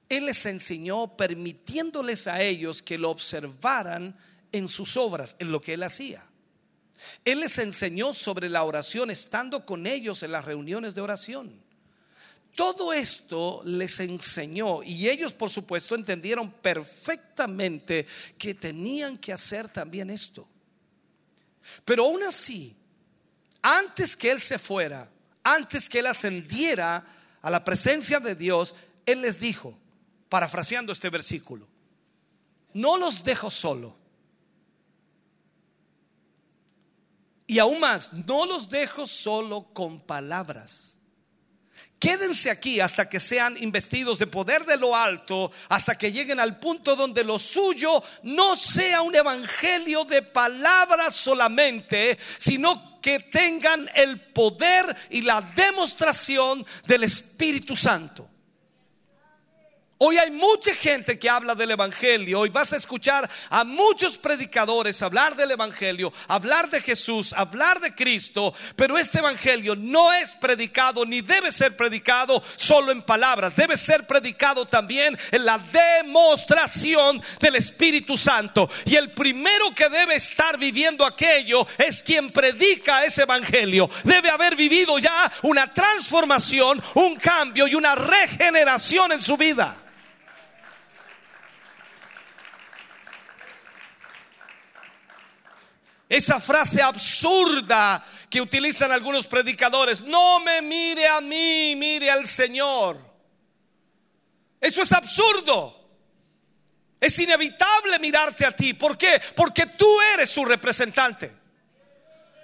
Él les enseñó permitiéndoles a ellos que lo observaran en sus obras, en lo que Él hacía. Él les enseñó sobre la oración estando con ellos en las reuniones de oración. Todo esto les enseñó y ellos por supuesto entendieron perfectamente que tenían que hacer también esto. Pero aún así, antes que Él se fuera, antes que Él ascendiera a la presencia de Dios, Él les dijo, parafraseando este versículo, no los dejo solo. Y aún más, no los dejo solo con palabras. Quédense aquí hasta que sean investidos de poder de lo alto, hasta que lleguen al punto donde lo suyo no sea un evangelio de palabras solamente, sino que tengan el poder y la demostración del Espíritu Santo. Hoy hay mucha gente que habla del Evangelio. Hoy vas a escuchar a muchos predicadores hablar del Evangelio, hablar de Jesús, hablar de Cristo. Pero este Evangelio no es predicado ni debe ser predicado solo en palabras. Debe ser predicado también en la demostración del Espíritu Santo. Y el primero que debe estar viviendo aquello es quien predica ese Evangelio. Debe haber vivido ya una transformación, un cambio y una regeneración en su vida. Esa frase absurda que utilizan algunos predicadores, no me mire a mí, mire al Señor. Eso es absurdo. Es inevitable mirarte a ti. ¿Por qué? Porque tú eres su representante.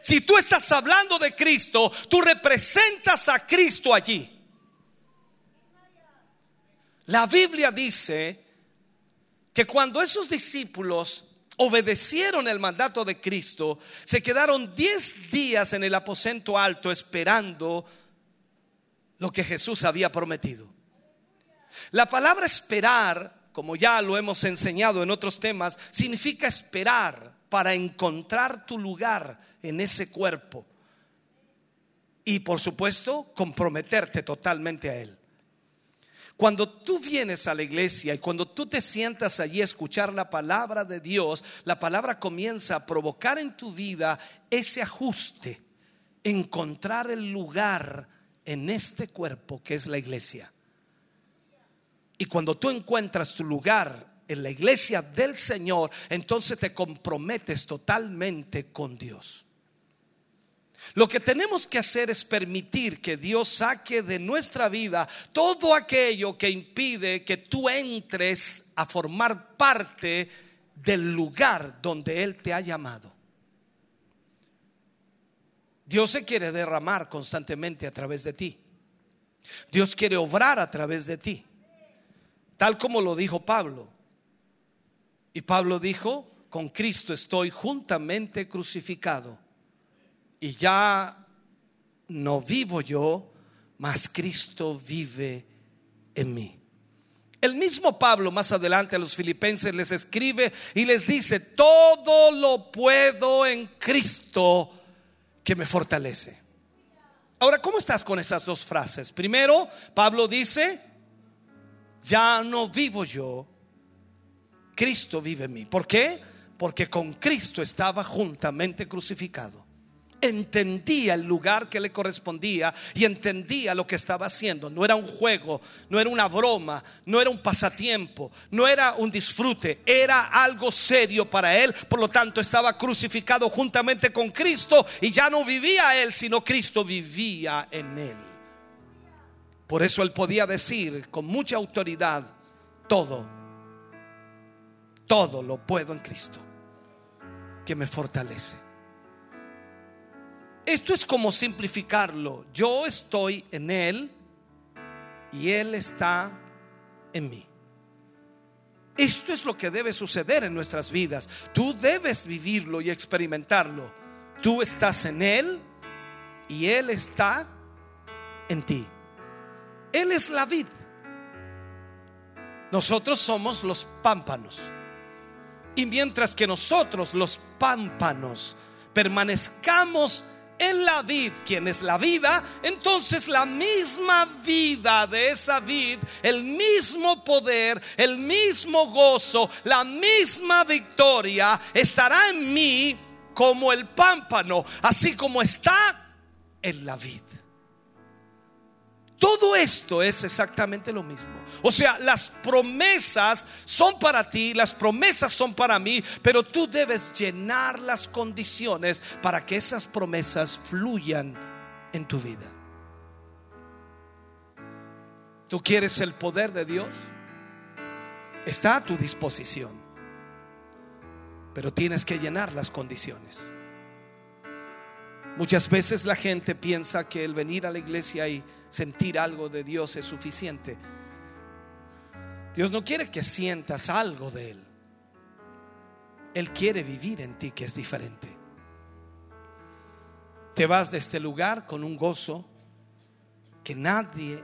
Si tú estás hablando de Cristo, tú representas a Cristo allí. La Biblia dice que cuando esos discípulos obedecieron el mandato de Cristo, se quedaron 10 días en el aposento alto esperando lo que Jesús había prometido. La palabra esperar, como ya lo hemos enseñado en otros temas, significa esperar para encontrar tu lugar en ese cuerpo y por supuesto comprometerte totalmente a Él. Cuando tú vienes a la iglesia y cuando tú te sientas allí a escuchar la palabra de Dios, la palabra comienza a provocar en tu vida ese ajuste, encontrar el lugar en este cuerpo que es la iglesia. Y cuando tú encuentras tu lugar en la iglesia del Señor, entonces te comprometes totalmente con Dios. Lo que tenemos que hacer es permitir que Dios saque de nuestra vida todo aquello que impide que tú entres a formar parte del lugar donde Él te ha llamado. Dios se quiere derramar constantemente a través de ti. Dios quiere obrar a través de ti. Tal como lo dijo Pablo. Y Pablo dijo, con Cristo estoy juntamente crucificado. Y ya no vivo yo, mas Cristo vive en mí. El mismo Pablo más adelante a los filipenses les escribe y les dice, todo lo puedo en Cristo que me fortalece. Ahora, ¿cómo estás con esas dos frases? Primero, Pablo dice, ya no vivo yo, Cristo vive en mí. ¿Por qué? Porque con Cristo estaba juntamente crucificado. Entendía el lugar que le correspondía y entendía lo que estaba haciendo. No era un juego, no era una broma, no era un pasatiempo, no era un disfrute, era algo serio para él. Por lo tanto, estaba crucificado juntamente con Cristo y ya no vivía él, sino Cristo vivía en él. Por eso él podía decir con mucha autoridad, todo, todo lo puedo en Cristo, que me fortalece. Esto es como simplificarlo. Yo estoy en Él y Él está en mí. Esto es lo que debe suceder en nuestras vidas. Tú debes vivirlo y experimentarlo. Tú estás en Él y Él está en ti. Él es la vid. Nosotros somos los pámpanos. Y mientras que nosotros, los pámpanos, permanezcamos en la vid, quien es la vida, entonces la misma vida de esa vid, el mismo poder, el mismo gozo, la misma victoria estará en mí como el pámpano, así como está en la vid. Todo esto es exactamente lo mismo. O sea, las promesas son para ti, las promesas son para mí, pero tú debes llenar las condiciones para que esas promesas fluyan en tu vida. ¿Tú quieres el poder de Dios? Está a tu disposición, pero tienes que llenar las condiciones. Muchas veces la gente piensa que el venir a la iglesia y sentir algo de Dios es suficiente. Dios no quiere que sientas algo de Él. Él quiere vivir en ti que es diferente. Te vas de este lugar con un gozo que nadie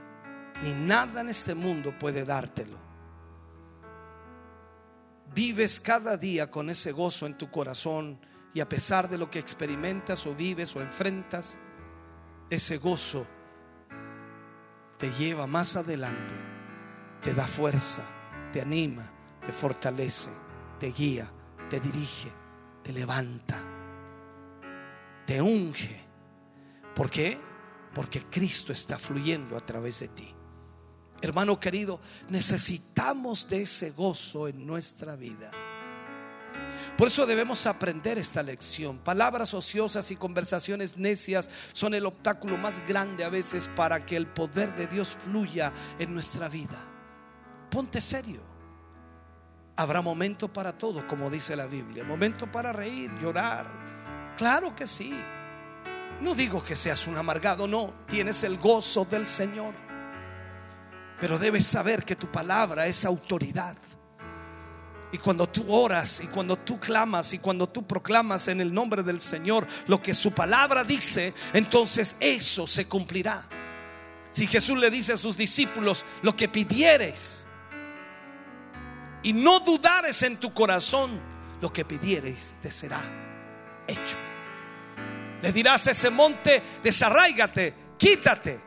ni nada en este mundo puede dártelo. Vives cada día con ese gozo en tu corazón y a pesar de lo que experimentas o vives o enfrentas, ese gozo te lleva más adelante, te da fuerza, te anima, te fortalece, te guía, te dirige, te levanta, te unge. ¿Por qué? Porque Cristo está fluyendo a través de ti. Hermano querido, necesitamos de ese gozo en nuestra vida. Por eso debemos aprender esta lección. Palabras ociosas y conversaciones necias son el obstáculo más grande a veces para que el poder de Dios fluya en nuestra vida. Ponte serio. Habrá momento para todo, como dice la Biblia. Momento para reír, llorar. Claro que sí. No digo que seas un amargado, no. Tienes el gozo del Señor. Pero debes saber que tu palabra es autoridad. Y cuando tú oras y cuando tú clamas y cuando tú proclamas en el nombre del Señor lo que su palabra dice, entonces eso se cumplirá. Si Jesús le dice a sus discípulos, lo que pidieres y no dudares en tu corazón, lo que pidieres te será hecho. Le dirás a ese monte, desarráigate, quítate.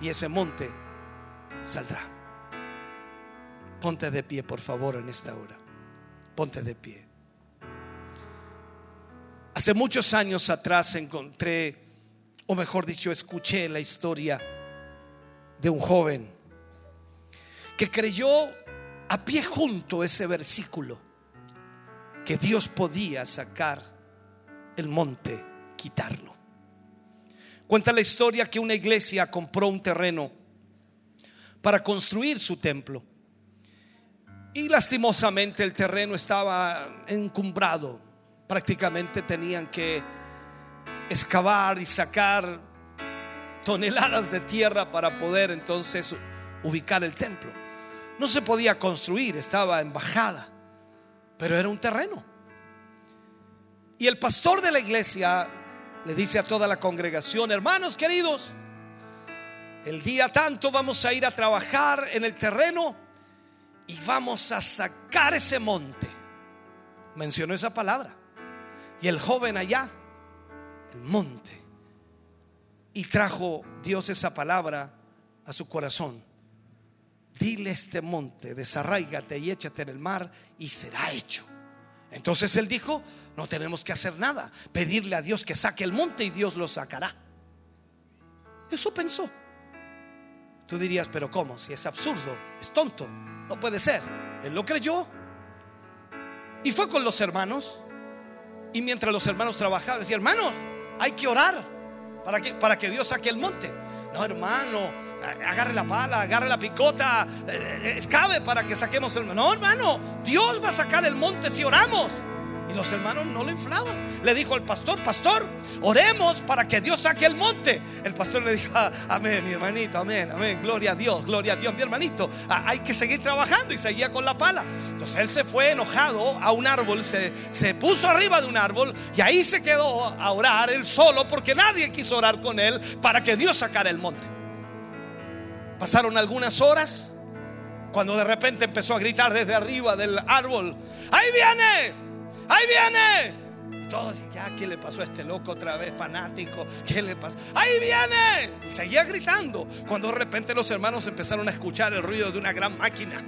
Y ese monte saldrá. Ponte de pie, por favor, en esta hora. Ponte de pie. Hace muchos años atrás encontré o mejor dicho, escuché la historia de un joven que creyó a pie junto ese versículo que Dios podía sacar el monte, quitarlo. Cuenta la historia que una iglesia compró un terreno para construir su templo. Y lastimosamente el terreno estaba encumbrado. Prácticamente tenían que excavar y sacar toneladas de tierra para poder entonces ubicar el templo. No se podía construir, estaba en bajada, pero era un terreno. Y el pastor de la iglesia le dice a toda la congregación, hermanos queridos, el día tanto vamos a ir a trabajar en el terreno y vamos a sacar ese monte. Mencionó esa palabra. Y el joven allá, el monte. Y trajo Dios esa palabra a su corazón. Dile este monte, desarraígate y échate en el mar y será hecho. Entonces él dijo, no tenemos que hacer nada, pedirle a Dios que saque el monte y Dios lo sacará. Eso pensó. Tú dirías, pero ¿cómo? Si es absurdo, es tonto, no puede ser. Él lo creyó y fue con los hermanos. Y mientras los hermanos trabajaban, decía, hermanos, hay que orar para que, para que Dios saque el monte. No, hermano, agarre la pala, agarre la picota, eh, escabe para que saquemos el No, hermano, Dios va a sacar el monte si oramos. Y los hermanos no lo inflaban. Le dijo el pastor, pastor, oremos para que Dios saque el monte. El pastor le dijo, "Ah, amén, mi hermanito, amén, amén, gloria a Dios, gloria a Dios, mi hermanito. Ah, hay que seguir trabajando y seguía con la pala. Entonces él se fue enojado a un árbol, se, se puso arriba de un árbol y ahí se quedó a orar él solo porque nadie quiso orar con él para que Dios sacara el monte. Pasaron algunas horas cuando de repente empezó a gritar desde arriba del árbol, ahí viene, ahí viene. Y todos, ya, ¿qué le pasó a este loco otra vez, fanático? ¿Qué le pasó? Ahí viene. Y seguía gritando. Cuando de repente los hermanos empezaron a escuchar el ruido de una gran máquina.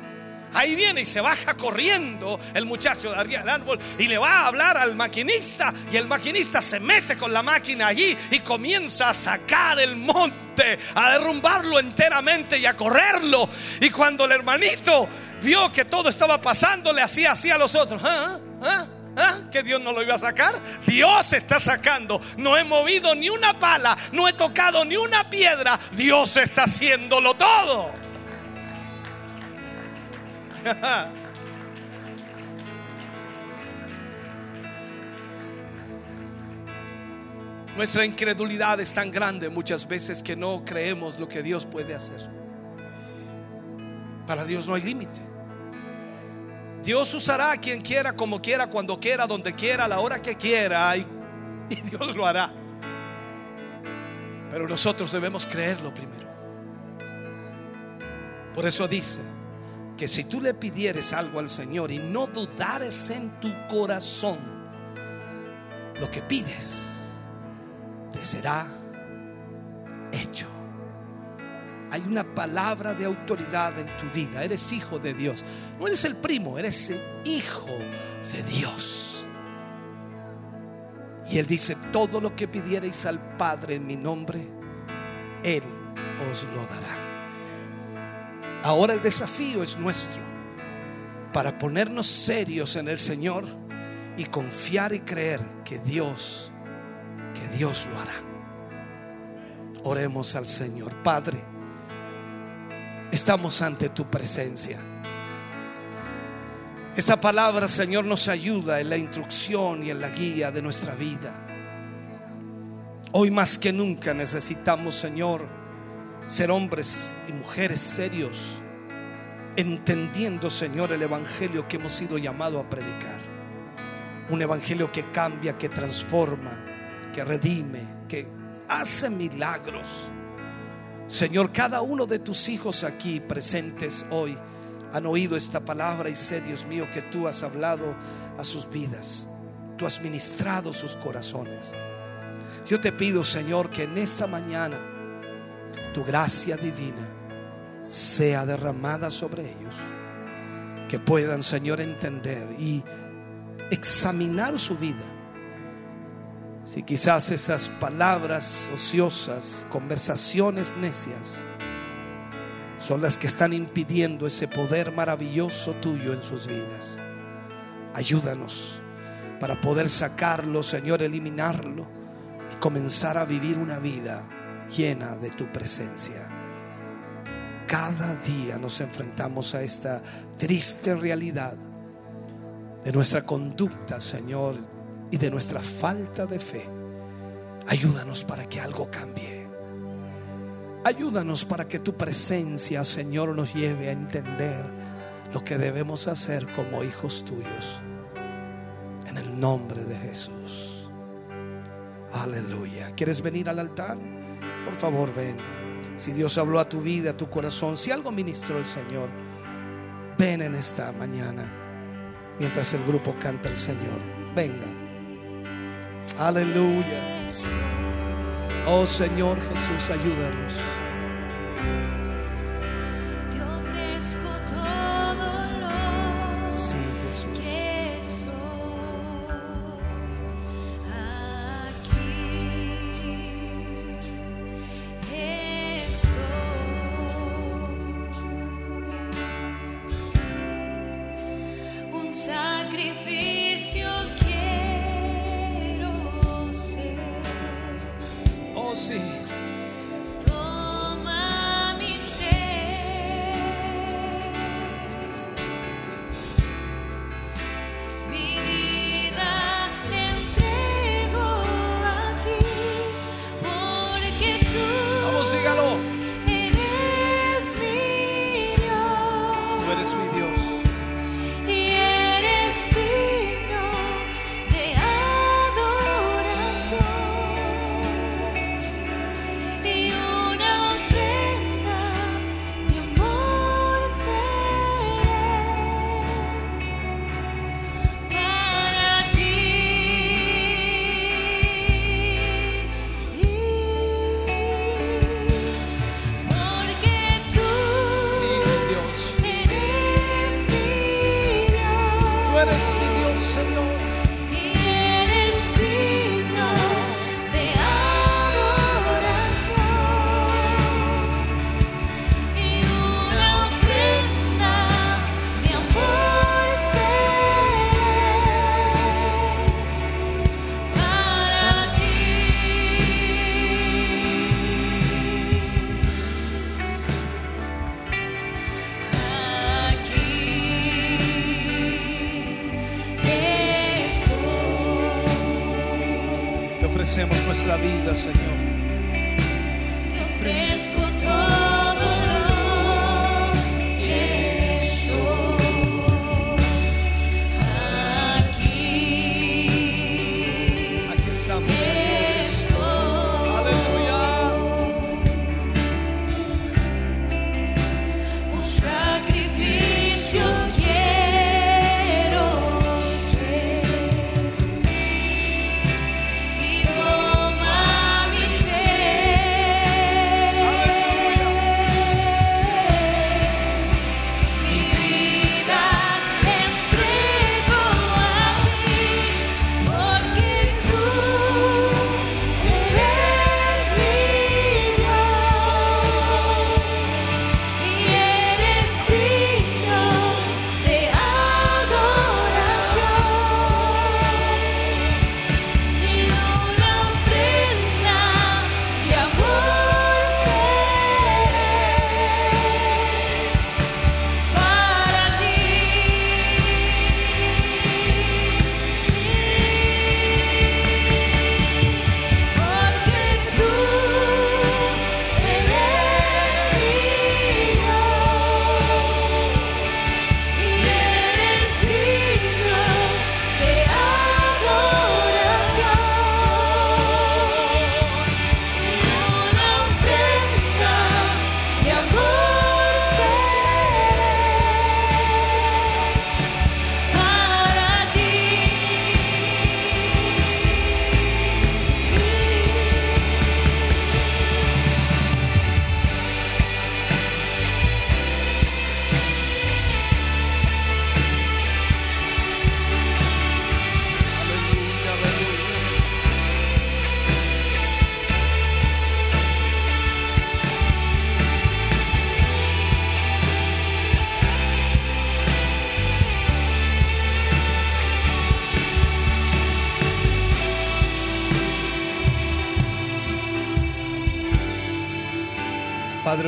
Ahí viene y se baja corriendo el muchacho de arriba del árbol y le va a hablar al maquinista. Y el maquinista se mete con la máquina allí y comienza a sacar el monte, a derrumbarlo enteramente y a correrlo. Y cuando el hermanito vio que todo estaba pasando, le hacía así a los otros. ¿Ah? ¿Ah? ¿Ah? Que Dios no lo iba a sacar. Dios está sacando. No he movido ni una pala, no he tocado ni una piedra. Dios está haciéndolo todo. Nuestra incredulidad es tan grande muchas veces que no creemos lo que Dios puede hacer. Para Dios no hay límite. Dios usará a quien quiera, como quiera, cuando quiera, donde quiera, a la hora que quiera, y, y Dios lo hará. Pero nosotros debemos creerlo primero. Por eso dice que si tú le pidieres algo al Señor y no dudares en tu corazón, lo que pides te será hecho. Hay una palabra de autoridad en tu vida. Eres hijo de Dios. No eres el primo, eres el hijo de Dios. Y Él dice, todo lo que pidierais al Padre en mi nombre, Él os lo dará. Ahora el desafío es nuestro para ponernos serios en el Señor y confiar y creer que Dios, que Dios lo hará. Oremos al Señor. Padre, estamos ante tu presencia. Esta palabra, Señor, nos ayuda en la instrucción y en la guía de nuestra vida. Hoy más que nunca necesitamos, Señor, ser hombres y mujeres serios, entendiendo, Señor, el Evangelio que hemos sido llamados a predicar. Un Evangelio que cambia, que transforma, que redime, que hace milagros. Señor, cada uno de tus hijos aquí presentes hoy han oído esta palabra y sé, Dios mío, que tú has hablado a sus vidas. Tú has ministrado sus corazones. Yo te pido, Señor, que en esta mañana tu gracia divina sea derramada sobre ellos. Que puedan, Señor, entender y examinar su vida Si quizás esas palabras ociosas, conversaciones necias, son las que están impidiendo ese poder maravilloso tuyo en sus vidas. Ayúdanos para poder sacarlo, Señor, eliminarlo y comenzar a vivir una vida llena de tu presencia. Cada día nos enfrentamos a esta triste realidad de nuestra conducta, Señor, y de nuestra falta de fe. Ayúdanos para que algo cambie. Ayúdanos para que tu presencia, Señor, nos lleve a entender lo que debemos hacer como hijos tuyos. En el nombre de Jesús. Aleluya. ¿Quieres venir al altar? Por favor, ven. Si Dios habló a tu vida, a tu corazón, si algo ministró el Señor, ven en esta mañana mientras el grupo canta al Señor. Venga. Aleluya. Oh Señor Jesús, ayúdanos.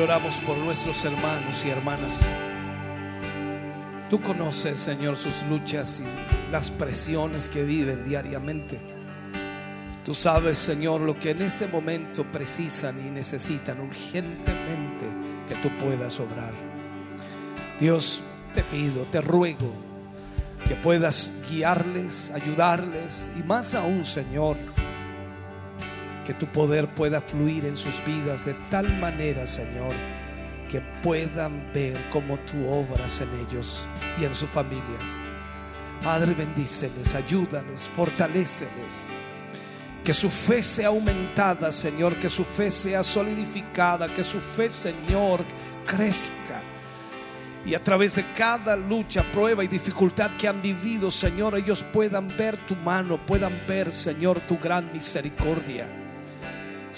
Oramos por nuestros hermanos y hermanas. Tú conoces, Señor, sus luchas y las presiones que viven diariamente. Tú sabes, Señor, lo que en este momento precisan y necesitan urgentemente que tú puedas obrar. Dios, te pido, te ruego que puedas guiarles, ayudarles y más aún, Señor, que tu poder pueda fluir en sus vidas de tal manera, Señor, que puedan ver cómo tú obras en ellos y en sus familias. Padre, bendíceles, ayúdales, fortaléceles. Que su fe sea aumentada, Señor, que su fe sea solidificada, que su fe, Señor, crezca. Y a través de cada lucha, prueba y dificultad que han vivido, Señor, ellos puedan ver tu mano, puedan ver, Señor, tu gran misericordia.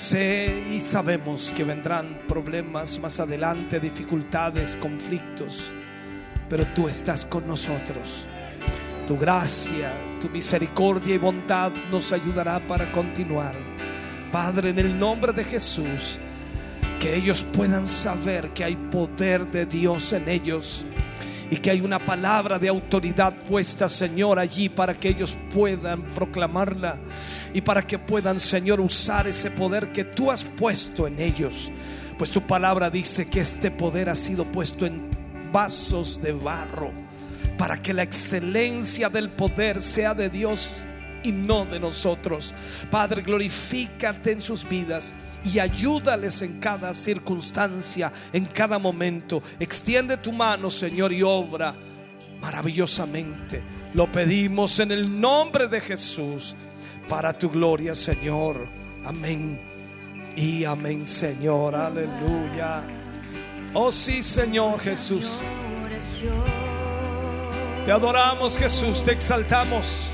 Sé y sabemos que vendrán problemas más adelante, dificultades, conflictos, pero tú estás con nosotros. Tu gracia, tu misericordia y bondad nos ayudará para continuar. Padre, en el nombre de Jesús, que ellos puedan saber que hay poder de Dios en ellos y que hay una palabra de autoridad puesta, Señor, allí para que ellos puedan proclamarla y para que puedan, Señor, usar ese poder que tú has puesto en ellos. Pues tu palabra dice que este poder ha sido puesto en vasos de barro para que la excelencia del poder sea de Dios y no de nosotros. Padre, glorifícate en sus vidas y ayúdales en cada circunstancia, en cada momento. Extiende tu mano, Señor, y obra maravillosamente. Lo pedimos en el nombre de Jesús, para tu gloria, Señor. Amén. Y amén, Señor. Aleluya. Oh sí, Señor Jesús. Te adoramos, Jesús. Te exaltamos.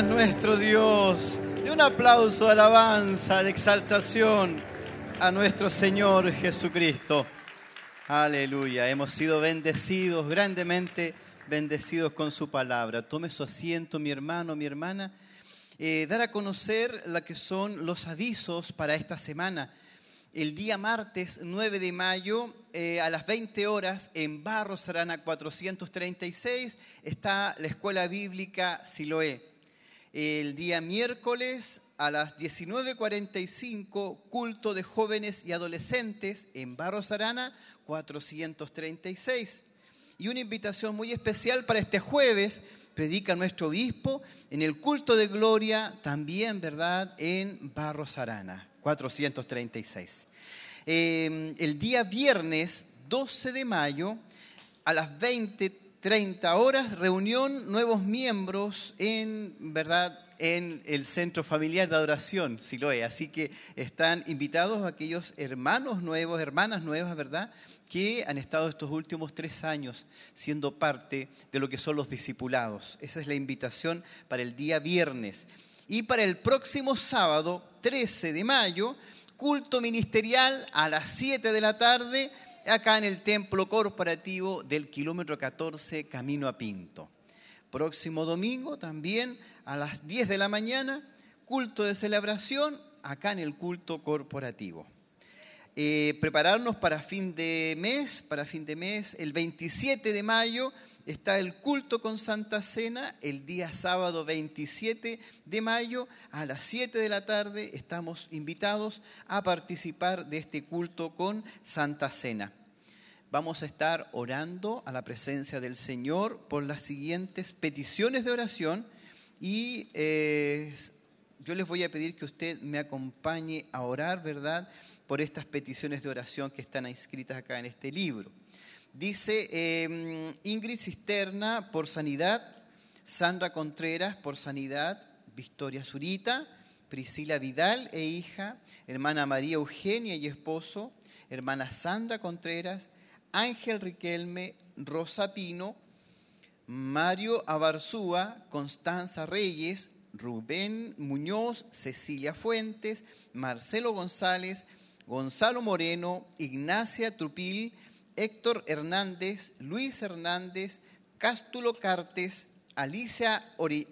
Es nuestro Dios. De un aplauso de alabanza, de exaltación a nuestro Señor Jesucristo. Aleluya. Hemos sido bendecidos, grandemente bendecidos con su palabra. Tome su asiento, mi hermano, mi hermana. Eh, dar a conocer lo que son los avisos para esta semana. El día martes 9 de mayo eh, a las 20 horas en Barros Arana 436 está la Escuela Bíblica Siloé. El día miércoles a las 19.45 culto de jóvenes y adolescentes en Barros Arana 436. Y una invitación muy especial para este jueves predica nuestro obispo en el culto de gloria también, ¿verdad? En Barros Arana 436. Eh, el día viernes 12 de mayo a las 20.30 horas, reunión nuevos miembros en, ¿verdad? en el Centro Familiar de Adoración, Siloé. Así que están invitados aquellos hermanos nuevos, hermanas nuevas, ¿verdad? Que han estado estos últimos tres años siendo parte de lo que son los discipulados. Esa es la invitación para el día viernes. Y para el próximo sábado, 13 de mayo, culto ministerial a las 7 de la tarde, acá en el templo corporativo del kilómetro 14, camino a Pinto. Próximo domingo también a las 10 de la mañana, culto de celebración acá en el culto corporativo. Eh, prepararnos para fin de mes, para fin de mes, el 27 de mayo está el culto con Santa Cena, el día sábado 27 de mayo a las 7 de la tarde estamos invitados a participar de este culto con Santa Cena. Vamos a estar orando a la presencia del Señor por las siguientes peticiones de oración y eh, yo les voy a pedir que usted me acompañe a orar, ¿verdad? Por estas peticiones de oración que están inscritas acá en este libro. Dice eh, Ingrid Cisterna por sanidad, Sandra Contreras por sanidad, Victoria Zurita, Priscila Vidal e hija, hermana María Eugenia y esposo, hermana Sandra Contreras, Ángel Riquelme, Rosa Pino, Mario Abarzúa, Constanza Reyes, Rubén Muñoz, Cecilia Fuentes, Marcelo González, Gonzalo Moreno, Ignacia Trupil, Héctor Hernández, Luis Hernández, Cástulo Cartes, Alicia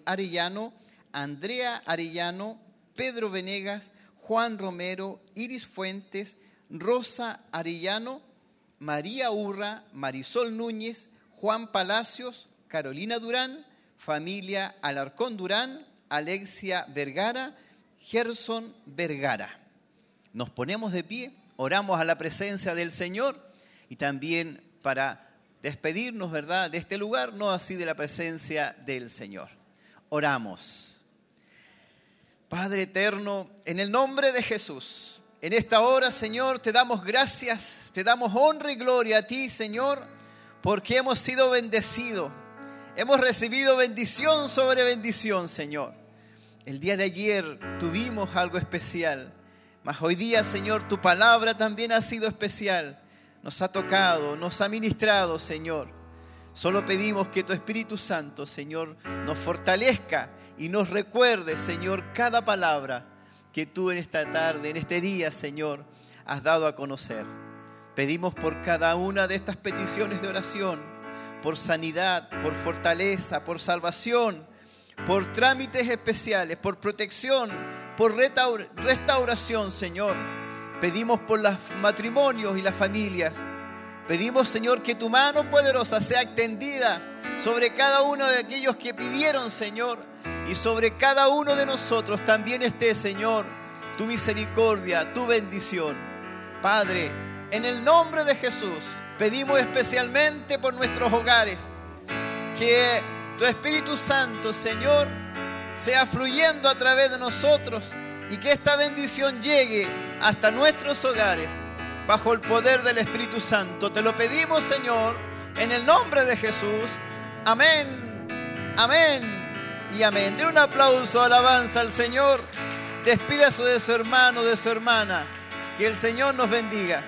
Arellano, Andrea Arellano, Pedro Venegas, Juan Romero, Iris Fuentes, Rosa Arellano, María Urra, Marisol Núñez, Juan Palacios, Carolina Durán, familia Alarcón Durán, Alexia Vergara, Gerson Vergara. Nos ponemos de pie, oramos a la presencia del Señor y también para despedirnos, ¿verdad?, de este lugar, no así de la presencia del Señor. Oramos. Padre eterno, en el nombre de Jesús, en esta hora, Señor, te damos gracias, te damos honra y gloria a ti, Señor, porque hemos sido bendecidos. Hemos recibido bendición sobre bendición, Señor. El día de ayer tuvimos algo especial, mas hoy día, Señor, tu palabra también ha sido especial. Nos ha tocado, nos ha ministrado, Señor. Solo pedimos que tu Espíritu Santo, Señor, nos fortalezca y nos recuerde, Señor, cada palabra que tú en esta tarde, en este día, Señor, has dado a conocer. Pedimos por cada una de estas peticiones de oración, por sanidad, por fortaleza, por salvación, por trámites especiales, por protección, por restauración, Señor. Pedimos por los matrimonios y las familias. Pedimos, Señor, que tu mano poderosa sea extendida sobre cada uno de aquellos que pidieron, Señor, y sobre cada uno de nosotros también esté, Señor, tu misericordia, tu bendición. Padre, en el nombre de Jesús, pedimos especialmente por nuestros hogares, que tu Espíritu Santo, Señor, sea fluyendo a través de nosotros y que esta bendición llegue hasta nuestros hogares bajo el poder del Espíritu Santo. Te lo pedimos, Señor, en el nombre de Jesús. Amén, amén y amén. Den un aplauso, alabanza al Señor. Despídase de su hermano, de su hermana. Que el Señor nos bendiga.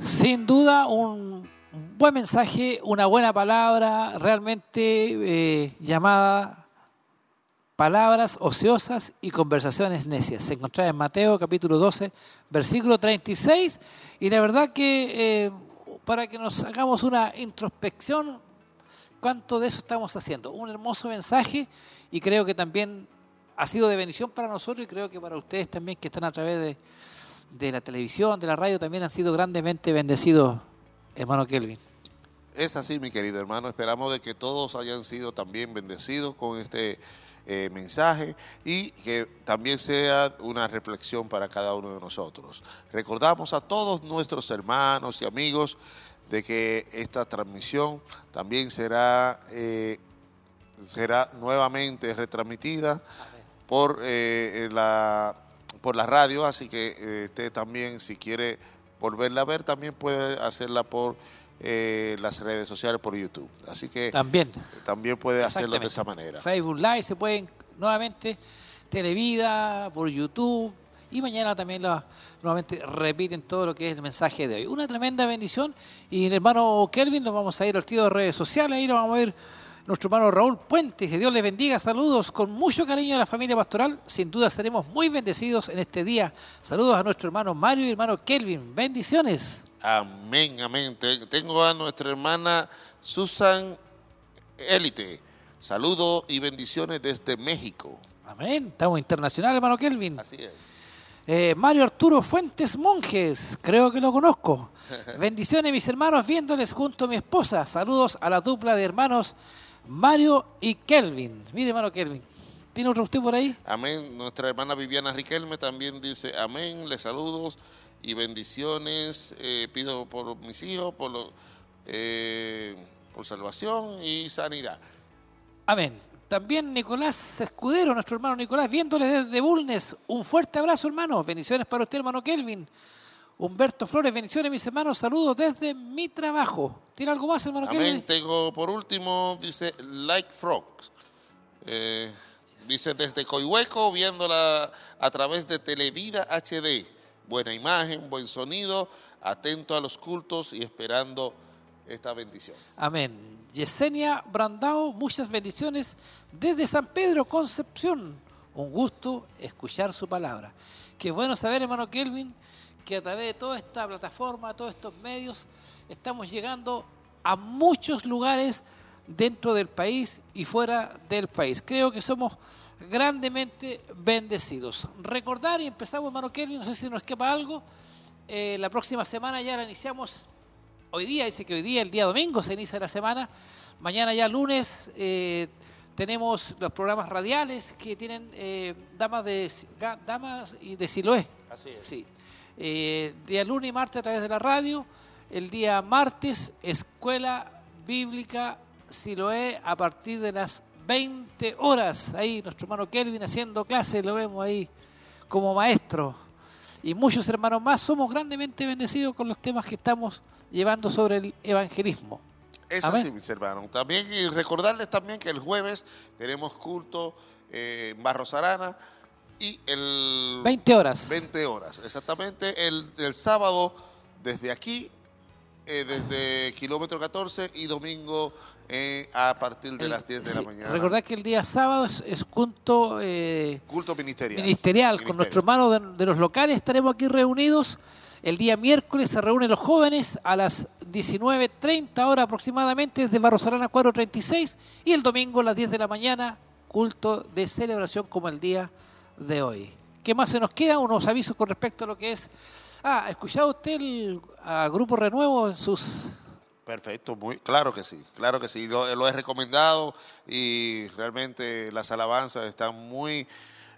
Sin duda, un Un buen mensaje, una buena palabra, realmente eh, llamada palabras ociosas y conversaciones necias. Se encontraba en Mateo capítulo 12, versículo 36. Y la verdad que eh, para que nos hagamos una introspección, ¿cuánto de eso estamos haciendo? Un hermoso mensaje y creo que también ha sido de bendición para nosotros y creo que para ustedes también que están a través de, de la televisión, de la radio, también han sido grandemente bendecidos, hermano Kelvin. Es así, mi querido hermano. Esperamos de que todos hayan sido también bendecidos con este eh, mensaje y que también sea una reflexión para cada uno de nosotros. Recordamos a todos nuestros hermanos y amigos de que esta transmisión también será, eh, será nuevamente retransmitida por, eh, la, por la radio, así que usted también, si quiere volverla a ver, también puede hacerla por eh, las redes sociales, por YouTube. Así que También. también puede hacerlo de esa manera. Facebook Live se pueden nuevamente, Televida, por YouTube. Y mañana también la- nuevamente repiten todo lo que es el mensaje de hoy. Una tremenda bendición. Y el hermano Kelvin, nos vamos a ir al tío de redes sociales. Ahí lo vamos a ver nuestro hermano Raúl Puentes. Que Dios les bendiga. Saludos con mucho cariño a la familia pastoral. Sin duda seremos muy bendecidos en este día. Saludos a nuestro hermano Mario y hermano Kelvin. Bendiciones. Amén, amén. Te- Tengo a nuestra hermana Susan Élite. Saludos y bendiciones desde México. Amén. Estamos internacional, hermano Kelvin. Así es. Eh, Mario Arturo Fuentes Monjes, creo que lo conozco. Bendiciones mis hermanos viéndoles junto a mi esposa. Saludos a la dupla de hermanos Mario y Kelvin. Mire hermano Kelvin, ¿tiene otro usted por ahí? Amén. Nuestra hermana Viviana Riquelme también dice amén. Les saludos y bendiciones. Eh, pido por mis hijos, por, lo- eh, por salvación y sanidad. Amén. También Nicolás Escudero, nuestro hermano Nicolás, viéndoles desde Bulnes. Un fuerte abrazo hermano. Bendiciones para usted hermano Kelvin. Humberto Flores, bendiciones mis hermanos. Saludos desde mi trabajo. ¿Tiene algo más hermano Amén. Tengo por último, dice Like Frogs. Eh, dice desde Coihueco, viéndola a través de Televida HD. Buena imagen, buen sonido, atento a los cultos y esperando esta bendición. Amén. Yesenia Brandao, muchas bendiciones desde San Pedro, Concepción. Un gusto escuchar su palabra. Qué bueno saber, hermano Kelvin, que a través de toda esta plataforma, todos estos medios, estamos llegando a muchos lugares dentro del país y fuera del país. Creo que somos grandemente bendecidos. Recordar, y empezamos, hermano Kelvin, no sé si nos escapa algo, eh, la próxima semana ya la iniciamos hoy día, dice que hoy día, el día domingo, se inicia la semana. Mañana ya lunes eh, tenemos los programas radiales que tienen eh, damas de damas y de Siloé. Así es. Sí. Eh, día lunes y martes a través de la radio. El día martes, Escuela Bíblica Siloé a partir de las 20 horas. Ahí nuestro hermano Kelvin haciendo clases, lo vemos ahí como maestro. Y muchos hermanos más somos grandemente bendecidos con los temas que estamos llevando sobre el evangelismo. Es Amén. así, mis hermanos. También y recordarles también que el jueves tenemos culto eh, en Barros Arana y el 20 horas. 20 horas, exactamente. El, el sábado desde aquí, eh, desde kilómetro 14 y domingo eh, a partir de El- las 10 de sí, la mañana. Recordad que el día sábado es, es culto eh, Culto ministerial. ministerial. Con hermanos de, de los locales estaremos aquí reunidos. El día miércoles se reúnen los jóvenes a las 19.30 horas aproximadamente desde Barros Arana 436 y el domingo a las 10 de la mañana culto de celebración como el día de hoy. ¿Qué más se nos queda? Unos avisos con respecto a lo que es... Ah, ¿ha escuchado usted el Grupo Renuevo en sus... Perfecto, muy, claro que sí, claro que sí. Lo, lo he recomendado y realmente las alabanzas están muy,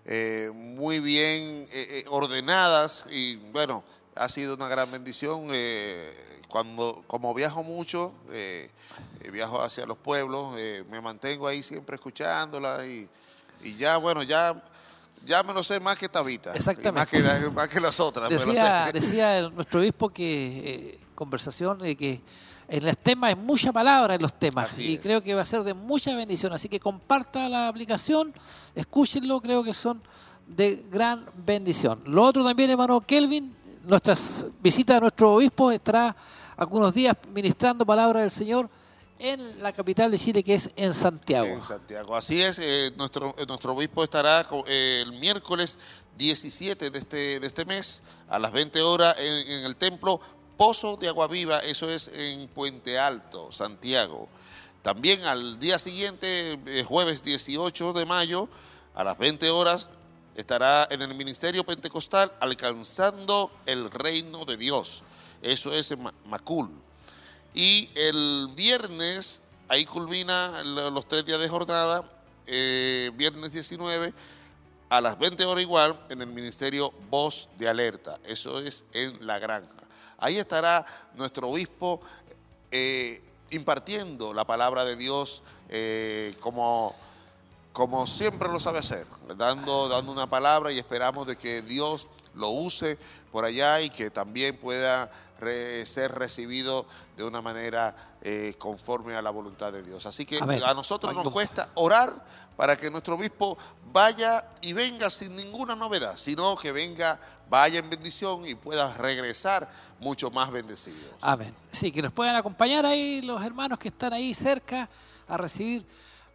eh, muy bien eh, eh, ordenadas y bueno, ha sido una gran bendición. eh, cuando, como viajo mucho, eh, eh, viajo hacia los pueblos, eh, me mantengo ahí siempre escuchándola y, y ya, bueno, ya, ya me lo sé más que Tabita. y Exactamente. Más que, más que las otras. me lo Decía, sé. decía el- nuestro obispo que, eh, conversación, de que en los temas hay mucha palabra en los temas Así y es. creo que va a ser de mucha bendición. Así que comparta la aplicación, escúchenlo, creo que son de gran bendición. Lo otro también, hermano Kelvin, nuestras visitas a nuestro obispo estará algunos días ministrando palabra del Señor en la capital de Chile, que es en Santiago. En Santiago. Así es, eh, nuestro, eh, nuestro obispo estará eh, el miércoles 17 de este, de este mes a las 20 horas en, el templo Pozo de Agua Viva, eso es en Puente Alto, Santiago. También al día siguiente, jueves 18 de mayo, a las 20 horas, estará en el Ministerio Pentecostal alcanzando el reino de Dios. Eso es en Ma- Macul. Y el viernes, ahí culmina lo- los tres días de jornada, eh, viernes 19, a las 20 horas igual, en el Ministerio Voz de Alerta. Eso es en La Granja. Ahí estará nuestro obispo eh, impartiendo la palabra de Dios eh, como, como siempre lo sabe hacer, dando, dando una palabra y esperamos de que Dios lo use por allá y que también pueda re- ser recibido de una manera eh, conforme a la voluntad de Dios. Así que Amén. a nosotros nos cuesta orar para que nuestro obispo vaya y venga sin ninguna novedad, sino que venga, vaya en bendición y pueda regresar mucho más bendecido. Amén. Sí, que nos puedan acompañar ahí los hermanos que están ahí cerca a recibir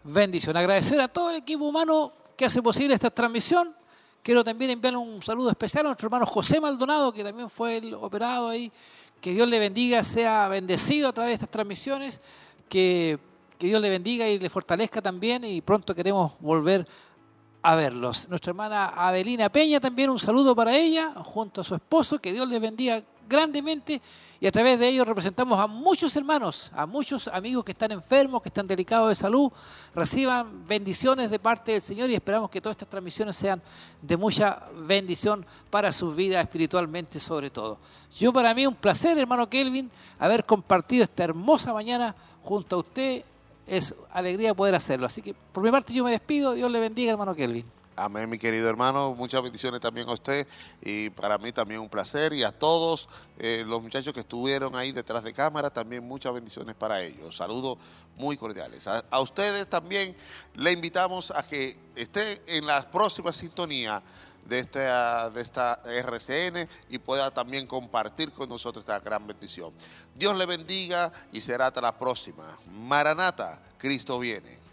bendición. Agradecer a todo el equipo humano que hace posible esta transmisión. Quiero también enviar un saludo especial a nuestro hermano José Maldonado, que también fue el operado ahí. Que Dios le bendiga, sea bendecido a través de estas transmisiones. Que, que Dios le bendiga y le fortalezca también. Y pronto queremos volver a verlos. Nuestra hermana Avelina Peña también un saludo para ella, junto a su esposo, que Dios les bendiga grandemente y a través de ellos representamos a muchos hermanos, a muchos amigos que están enfermos, que están delicados de salud, reciban bendiciones de parte del Señor y esperamos que todas estas transmisiones sean de mucha bendición para sus vidas espiritualmente sobre todo. Yo para mí un placer, hermano Kelvin, haber compartido esta hermosa mañana junto a usted es alegría poder hacerlo. Así que por mi parte yo me despido. Dios le bendiga, hermano Kelvin. Amén, mi querido hermano. Muchas bendiciones también a usted y para mí también un placer. Y a todos eh, los muchachos que estuvieron ahí detrás de cámara, también muchas bendiciones para ellos. Saludos muy cordiales. A, ustedes también le invitamos a que esté en la próxima sintonía de esta, de esta RCN y pueda también compartir con nosotros esta gran bendición. Dios le bendiga y será hasta la próxima. Maranata, Cristo viene.